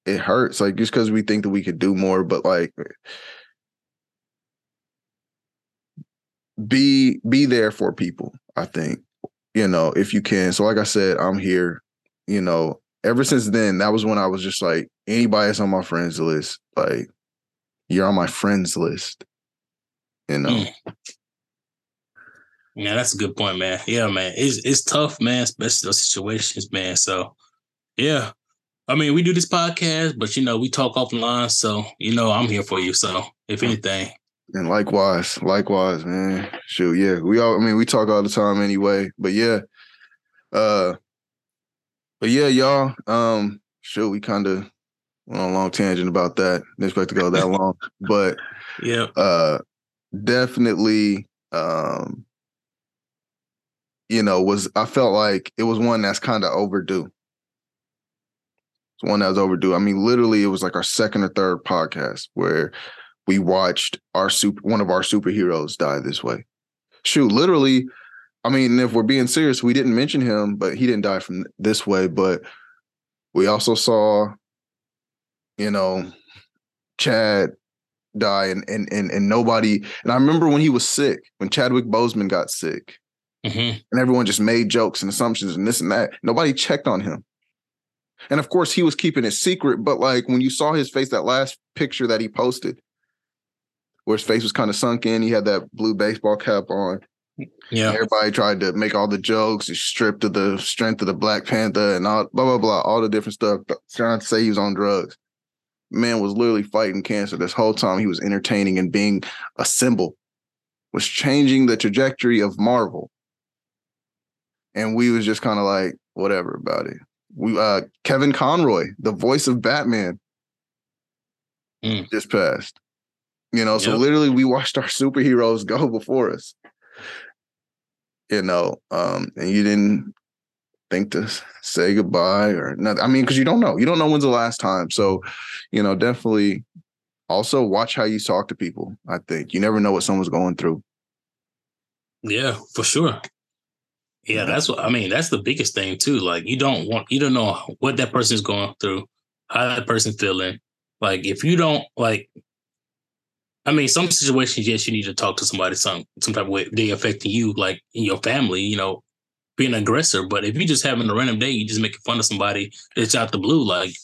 it hurts, like just because we think that we could do more, but like be be there for people. I think you know, if you can. So, like I said, I'm here. You know, ever since then, that was when I was just like, anybody that's on my friends list, like, you're on my friends list. You know. Mm. Yeah, that's a good point, man. Yeah, man. It's it's tough, man, especially those situations, man. So yeah. I mean, we do this podcast, but you know, we talk offline. So, you know, I'm here for you. So if anything, and likewise, likewise, man. Shoot, yeah. We all I mean, we talk all the time anyway. But yeah. Uh but yeah, y'all. Um, shoot, we kind of went on a long tangent about that. Didn't expect to go that long. But yeah, uh definitely um you know, was I felt like it was one that's kind of overdue. It's one that was overdue. I mean, literally, it was like our second or third podcast where we watched our super one of our superheroes die this way. Shoot, literally, I mean, if we're being serious, we didn't mention him, but he didn't die from this way. But we also saw, you know, Chad die and and and, and nobody and I remember when he was sick, when Chadwick Boseman got sick, Mhm. and everyone just made jokes and assumptions and this and that. Nobody checked on him. And of course, he was keeping it secret, but like when you saw his face, that last picture that he posted, where his face was kind of sunk in, he had that blue baseball cap on. Yeah. Everybody tried to make all the jokes, he's stripped of the strength of the Black Panther and all blah blah blah, all the different stuff, trying to say he was on drugs. Man was literally fighting cancer this whole time. He was entertaining and being a symbol, was changing the trajectory of Marvel. And we was just kind of like, whatever about it. We uh Kevin Conroy, the voice of Batman, Mm. just passed. You know, so literally we watched our superheroes go before us. You know, um, and you didn't think to say goodbye or nothing. I mean, because you don't know. You don't know when's the last time. So, you know, definitely also watch how you talk to people. I think you never know what someone's going through. Yeah, for sure. Yeah, that's what I mean. That's the biggest thing too. Like you don't want you don't know what that person's going through, how that person's feeling. Like if you don't like I mean, some situations, yes, you need to talk to somebody some some type of way they affecting you, like in your family, you know, being an aggressor. But if you're just having a random day, you just making fun of somebody that's out the blue, like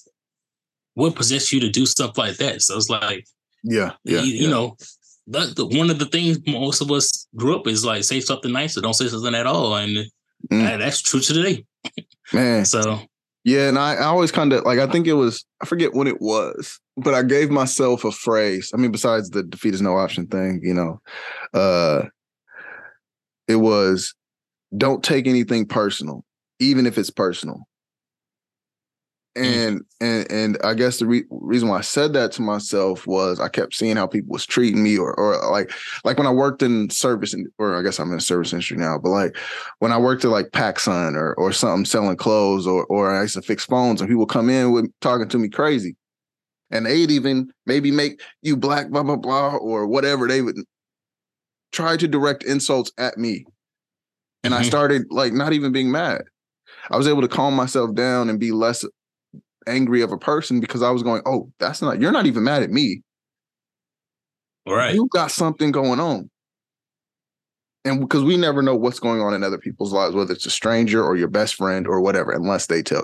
what possessed you to do stuff like that? So it's like Yeah, yeah, you, you know, that, the, one of the things most of us grew up is like say something nice or don't say something at all, and Mm. that- that's true to today. man. So Yeah, and I, I always kind of like I think it was I forget when it was, but I gave myself a phrase. I mean, besides the defeat is no option thing, you know, uh it was don't take anything personal, even if it's personal. And and and I guess the re- reason why I said that to myself was I kept seeing how people was treating me, or or like like when I worked in service, and or I guess I'm in the service industry now, but like when I worked at like PacSun or or something selling clothes, or or I used to fix phones, and people come in with talking to me crazy, and they'd even maybe make you black, blah blah blah, or whatever. They would try to direct insults at me, and I Mhm. started like not even being mad. I was able to calm myself down and be less angry of a person because I was going, oh, that's not, you're not even mad at me. right, You got something going on. And because we never know what's going on in other people's lives, whether it's a stranger or your best friend or whatever, unless they tell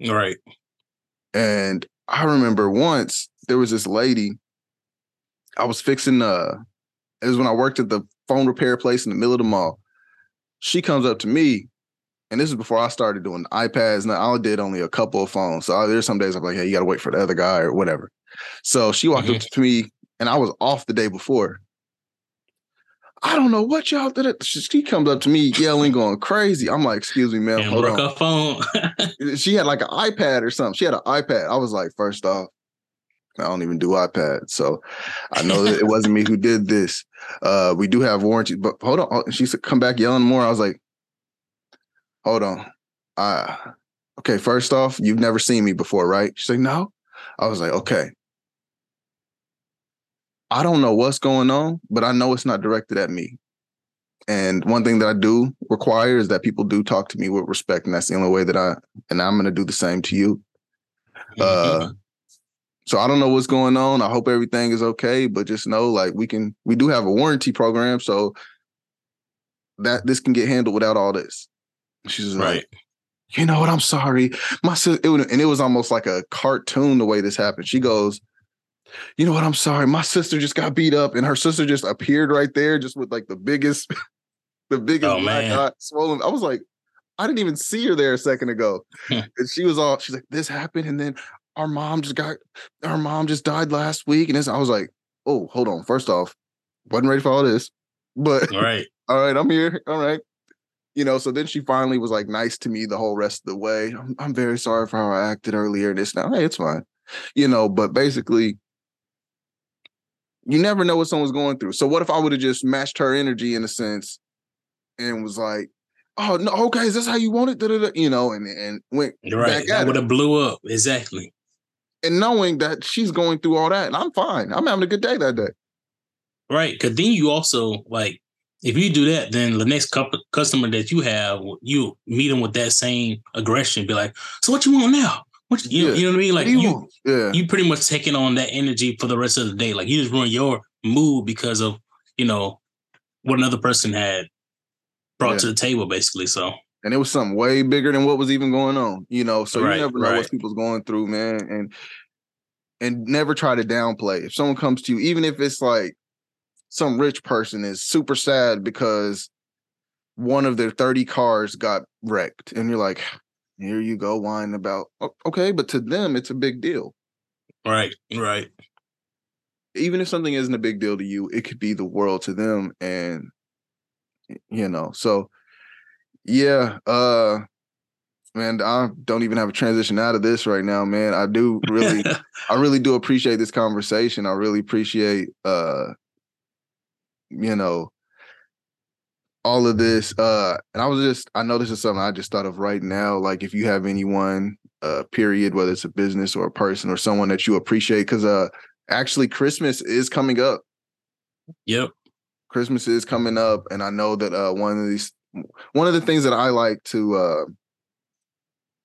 you. right, And I remember once there was this lady, I was fixing uh it was when I worked at the phone repair place in the middle of the mall. She comes up to me, and this is before I started doing iPads. Now I did only a couple of phones. So I, there's some days I'm like, hey, you gotta wait for the other guy or whatever. So she walked up to me and I was off the day before. I don't know what y'all did. It. She she comes up to me yelling, going crazy. I'm like, excuse me, ma'am. and Hold work on phone. she had like an iPad or something. She had an iPad. I was like, first off, I don't even do iPads. So I know that it wasn't me who did this. Uh, we do have warranty, but hold on. She said, come back yelling more. I was like, hold on. Uh, okay, first off, you've never seen me before, right? She's like, no. I was like, okay. I don't know what's going on, but I know it's not directed at me. And one thing that I do require is that people do talk to me with respect, and that's the only way that I and I'm gonna do the same to you. Uh, so I don't know what's going on. I hope everything is okay, but just know like we can we do have a warranty program, so that this can get handled without all this. She's like, right, you know what? I'm sorry. My sister, it would, and it was almost like a cartoon the way this happened. She goes, you know what? I'm sorry. My sister just got beat up, and her sister just appeared right there, just with like the biggest, the biggest Oh, black eye swollen. I was like, I didn't even see her there a second ago, and she was all, she's like, this happened, and then our mom just got, our mom just died last week, and this, I was like, oh, hold on. First off, wasn't ready for all this, but all right, all right, I'm here. All right. You know, so then she finally was like nice to me the whole rest of the way. I'm, I'm very sorry for how I acted earlier. And this now, hey, it's fine. You know, but basically, you never know what someone's going through. So what if I would have just matched her energy in a sense and was like, oh no, okay, is this how you want it? Da-da-da, You know, and and went right. back That at would have blew up. Exactly. and knowing that she's going through all that, and I'm fine. I'm having a good day that day. Right. Because then you also like if you do that, then the next couple customer that you have, you meet them with that same aggression. Be like, so what you want now? What you, Yeah. you know what I mean? Like you, you. Yeah, you pretty much taking on that energy for the rest of the day. Like you just ruin your mood because of you know what another person had brought Yeah. to the table, basically. So and it was something way bigger than what was even going on. You know, so Right, you never know right. what people's going through, man. And and never try to downplay. If someone comes to you, even if it's like some rich person is super sad because one of their 30 cars got wrecked, and you're like, here you go, whining about okay, but to them, it's a big deal. right, right, Even if something isn't a big deal to you, it could be the world to them. And you know, so yeah, uh man, I don't even have a transition out of this right now, man. I do really I really do appreciate this conversation. I really appreciate uh you know all of this. Uh and I was just I know this is something I just thought of right now. Like if you have anyone, uh, period, whether it's a business or a person or someone that you appreciate, because uh actually Christmas is coming up. yep, Christmas is coming up, and I know that uh one of these one of the things that I like to uh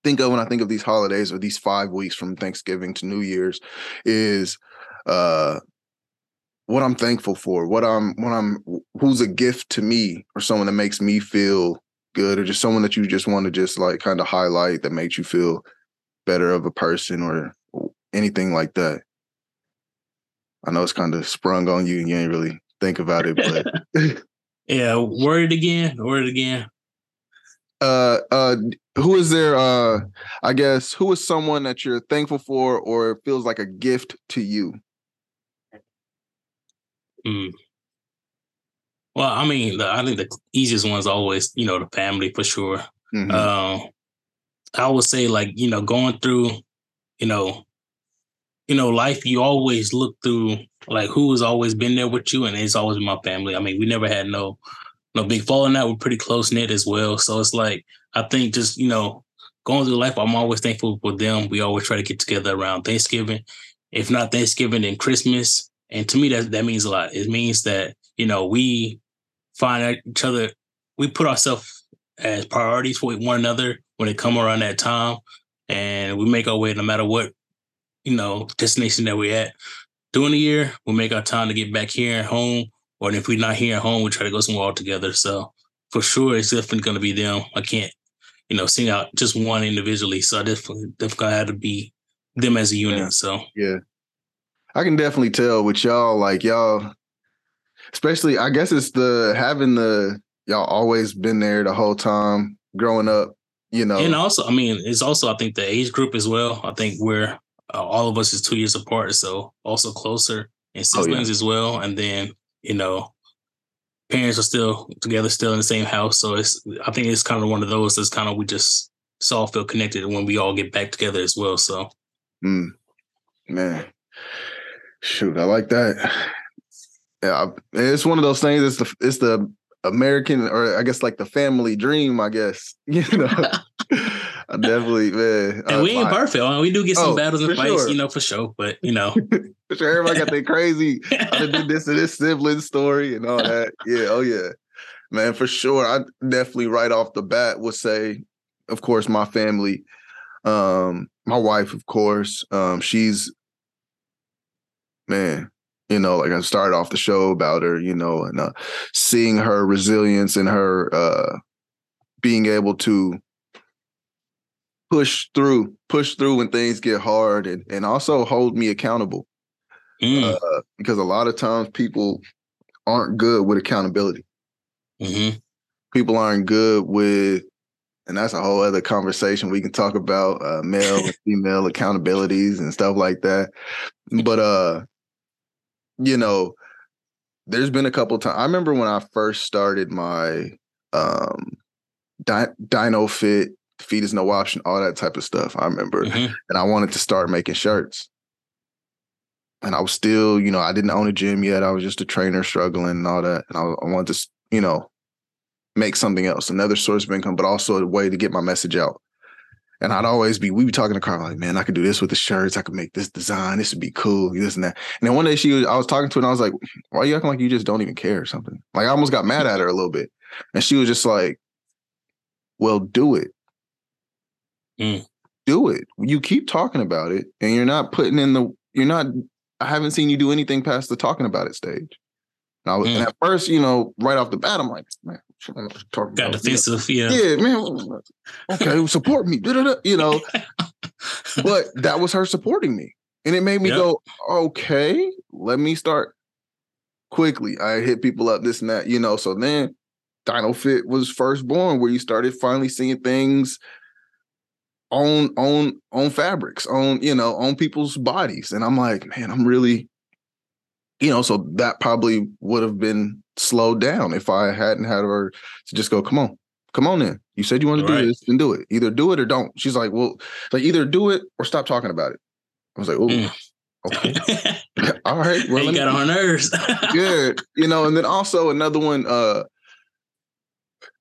think of when I think of these holidays or these five weeks from Thanksgiving to New Year's is uh what I'm thankful for, what I'm what I'm who's a gift to me or someone that makes me feel good or just someone that you just want to just like kind of highlight that makes you feel better of a person or anything like that. I know it's kind of sprung on you and you ain't really think about it, but yeah. Word again, word again. uh uh who is there uh I guess who is someone that you're thankful for or feels like a gift to you? Mm. Well, I mean, the, I think the easiest one is always, you know, the family for sure. Mhm. Um, I would say, like, you know, going through, you know, you know, life. You always look through like who has always been there with you, and it's always been my family. I mean, we never had no, no big falling out. We're pretty close knit as well. So it's like I think just you know, going through life, I'm always thankful for them. We always try to get together around Thanksgiving. If not Thanksgiving, then Christmas. And to me, that that means a lot. It means that you know we find each other. We put ourselves as priorities for one another when it come around that time, and we make our way no matter what you know destination that we're at. During the year, we make our time to get back here at home, or if we're not here at home, we try to go somewhere all together. So for sure, it's definitely going to be them. I can't, you know, sing out just one individually. So I definitely definitely had to be them as a unit. Yeah. So Yeah. I can definitely tell with y'all, like y'all, especially I guess it's the having the y'all always been there the whole time growing up, you know. And also, I mean, it's also I think the age group as well. I think we're uh, all of us is two years apart, so also closer and Oh, yeah. siblings as well. And then you know, parents are still together, still in the same house. So it's I think it's kind of one of those that's kind of we just just all feel connected when we all get back together as well. So Mm, man, shoot, I like that. Yeah, it's one of those things. It's the it's the American, or I guess like the family dream. I guess you know. I definitely, man. and uh, we ain't my- perfect. I mean, we do get some Oh, battles and fights, sure. you know, for sure. But you know, For sure, everybody got their crazy. I did this and this sibling story and all that. Yeah, oh yeah, man, for sure. I definitely right off the bat would say, of course, my family, um, my wife, of course. Um, she's man, you know, like I started off the show about her, you know, and uh, seeing her resilience and her uh, being able to push through, push through when things get hard, and and also hold me accountable Mm, uh, because a lot of times people aren't good with accountability. mhm. People aren't good with, and that's a whole other conversation we can talk about uh, male and female accountabilities and stuff like that. But uh, you know, there's been a couple times. I remember when I first started my um, Di- Dino Fit, feet is no option, all that type of stuff. I remember Mhm. and I wanted to start making shirts. And I was still, you know, I didn't own a gym yet. I was just a trainer struggling and all that. And I, I wanted to, you know, make something else, another source of income, but also a way to get my message out. And I'd always be, we'd be talking to Carl like, man, I could do this with the shirts. I could make this design. This would be cool. This and that. And then one day she was, I was talking to her and I was like, why are you acting like you just don't even care or something? Like I almost got mad at her a little bit. And she was just like, well, do it. Mm. Do it. You keep talking about it and you're not putting in the, you're not, I haven't seen you do anything past the talking about it stage. And, I was, Mm. and at first, you know, right off the bat, I'm like, man, talking Got defensive, yeah. yeah, man. Okay, support me. You know, but that was her supporting me. And it made me Yep. go, okay, let me start quickly. I hit people up, this and that, you know. So then Dino Fit was first born, where you started finally seeing things on on on fabrics, on, you know, on people's bodies. And I'm like, man, I'm really, you know, so that probably would have been slowed down if I hadn't had her to just go, come on, come on in. You said you want to do this, then do it. Either do it or don't. She's like, well, like either do it or stop talking about it. I was like, oh, Mm. okay, all right. Well, you got on her nerves. yeah, you know, and then also another one, uh,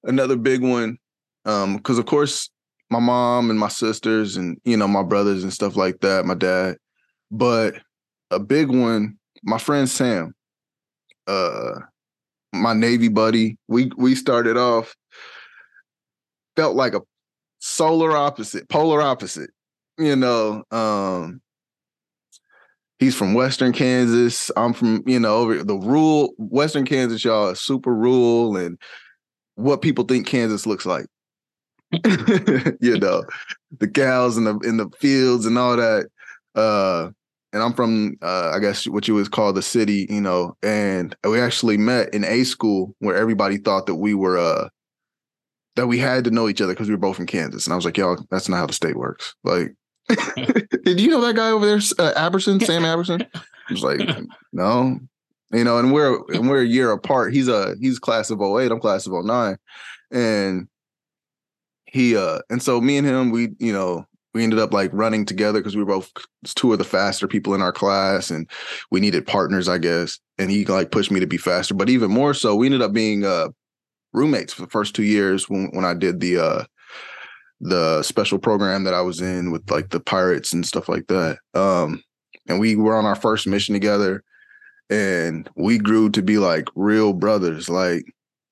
another big one, um, because of course my mom and my sisters and you know my brothers and stuff like that, my dad, but a big one, my friend Sam, uh, my Navy buddy, we we started off felt like a solar opposite, polar opposite, you know, um. He's from Western Kansas. I'm from, you know, over the rural Western Kansas, y'all, is super rural and what people think Kansas looks like. you know, the cows in the in the fields and all that. Uh and I'm from uh I guess what you would call the city, you know, and we actually met in a school where everybody thought that we were uh that we had to know each other because we were both from Kansas. And I was like, y'all, that's not how the state works. Like, did you know that guy over there, uh, Aberson, Sam Aberson? I was like, no, you know, and we're and we're a year apart. He's a he's class of 08, I'm class of 09. And he uh and so me and him, we, you know, we ended up like running together because we were both two of the faster people in our class and we needed partners, I guess. And he like pushed me to be faster. But even more so, we ended up being uh roommates for the first two years when when I did the uh the special program that I was in with like the pirates and stuff like that. Um and we were on our first mission together and we grew to be like real brothers. Like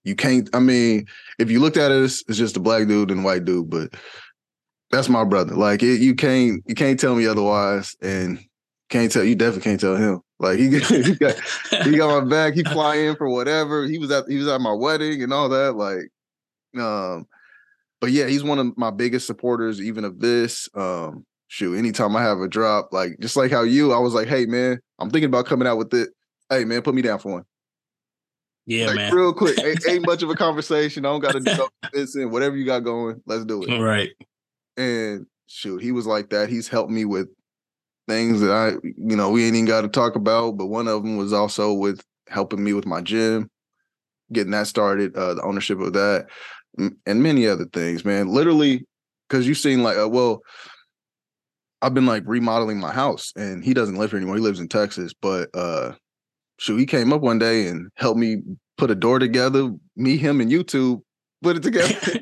you can't I mean, if you looked at us, it's just a black dude and white dude, but that's my brother. Like it, you can't you can't tell me otherwise and can't tell you definitely can't tell him. Like he, he got he got my back. He fly in for whatever. He was at he was at my wedding and all that. Like, um, but yeah, he's one of my biggest supporters, even of this. Um, shoot, anytime I have a drop, like just like how you, I was like, hey man, I'm thinking about coming out with it. Hey man, put me down for one. yeah, like man. real quick. ain't, ain't much of a conversation. I don't got to do this and whatever you got going, let's do it. Right. And shoot, he was like that. He's helped me with things that I, you know, we ain't even got to talk about. But one of them was also with helping me with my gym, getting that started, uh, the ownership of that, and many other things, man. Literally, because you've seen like, uh, well, I've been like remodeling my house, and he doesn't live here anymore. He lives in Texas, but uh, shoot, he came up one day and helped me put a door together. Me, him, and YouTube put it together.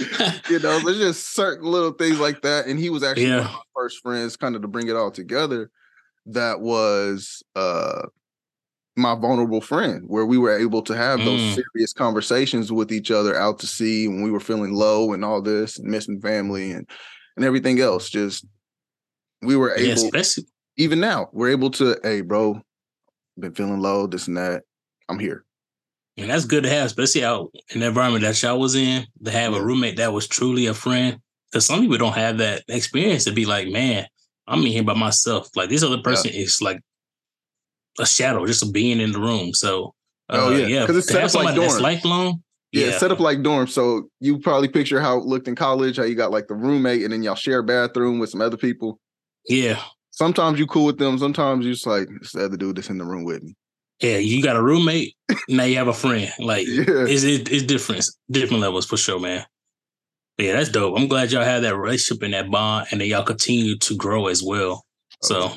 you know, there's just certain little things like that. And he was actually one of my first friends, kind of to bring it all together. That was uh my vulnerable friend, where we were able to have those Mm. serious conversations with each other out to sea when we were feeling low and all this and missing family and and everything else. Just we were able, especially even now, we're able to, hey, bro, been feeling low, this and that. I'm here. And that's good to have, especially out in the environment that y'all was in, to have a roommate that was truly a friend. Because some people don't have that experience to be like, man, I'm in here by myself. Like this other person is like a shadow, just a being in the room. So, uh, Oh, yeah. yeah, 'Cause it's to set up like dorms. lifelong. Yeah, Yeah, it's set up like dorms. So you probably picture how it looked in college, how you got like the roommate and then y'all share a bathroom with some other people. yeah, Sometimes you cool with them. Sometimes you just like it's the other dude that's in the room with me. Yeah. You got a roommate, now you have a friend. Like Yeah. it's it, it's different, different levels for sure, man. But yeah, that's dope. I'm glad y'all had that relationship and that bond, and then y'all continue to grow as well. So,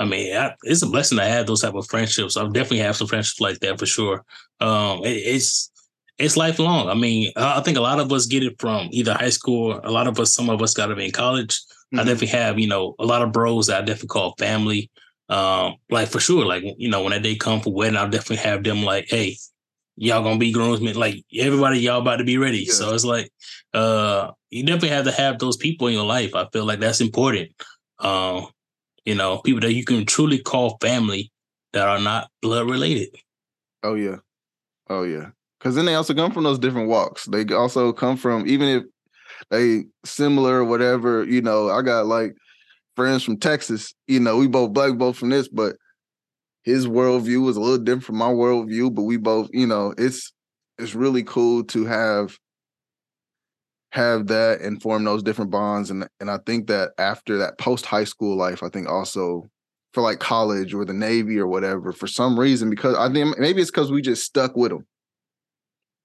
I mean, I, it's a blessing to have those type of friendships. I'll definitely have some friendships like that for sure. Um, it, it's it's lifelong. I mean, I think a lot of us get it from either high school. A lot of us, some of us, got to be in college. Mm-hmm. I definitely have, you know, a lot of bros that I definitely call family. Um, like for sure, like you know, when that day come for wedding, I'll definitely have them like, hey, y'all gonna be groomsmen. Like everybody, y'all about to be ready. Yeah. So it's like, uh, you definitely have to have those people in your life. I feel like that's important. Um, you know, people that you can truly call family that are not blood related. Oh yeah, oh yeah. Because then they also come from those different walks. They also come from even if they similar or whatever. You know, I got like friends from Texas. You know, we both black, both from this, but his worldview was a little different from my worldview. But we both, you know, it's it's really cool to have have that and form those different bonds. And and I think that after that post high school life, I think also for like college or the Navy or whatever, for some reason, because I think maybe it's because we just stuck with them.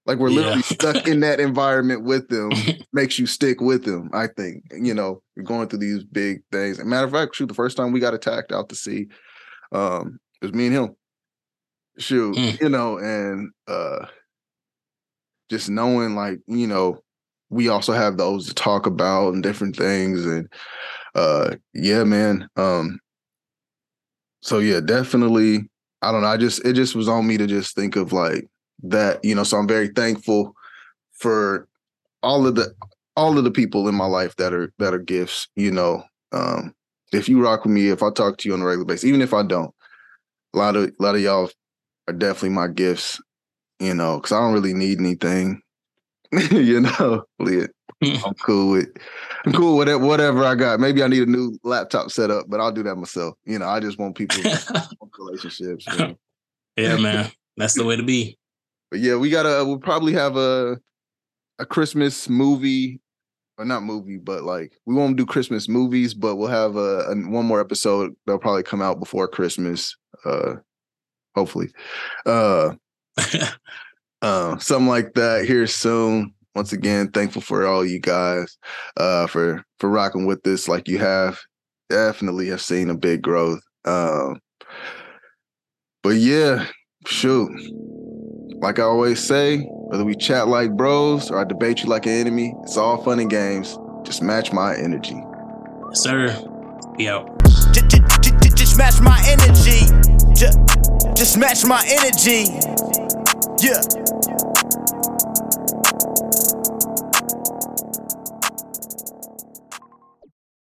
Like we're literally yeah. stuck in that environment with them, makes you stick with them. I think you know you're going through these big things. And matter of fact, shoot, the first time we got attacked out to sea, um, it was me and him. Shoot, mm. you know, and uh, just knowing like you know we also have those to talk about and different things and uh yeah man um so yeah definitely i don't know i just it just was on me to just think of like that you know so i'm very thankful for all of the all of the people in my life that are that are gifts you know um if you rock with me if i talk to you on a regular basis even if i don't a lot of a lot of y'all are definitely my gifts you know because i don't really need anything you know, I'm cool with I'm cool with it, whatever I got. Maybe I need a new laptop setup, but I'll do that myself. You know, I just want people relationships. You know? yeah, man. That's the way to be. But yeah, we gotta we'll probably have a a Christmas movie or not movie, but like we won't do Christmas movies, but we'll have a, a one more episode that'll probably come out before Christmas. Uh hopefully. Uh uh, something like that here soon. Once again, thankful for all you guys uh, for for rocking with this like you have. Definitely have seen a big growth. Um, but yeah, shoot. Like I always say, whether we chat like bros or I debate you like an enemy, it's all fun and games. Just match my energy. Yes, sir. Yo. Just match my energy. Just match my energy. Yeah.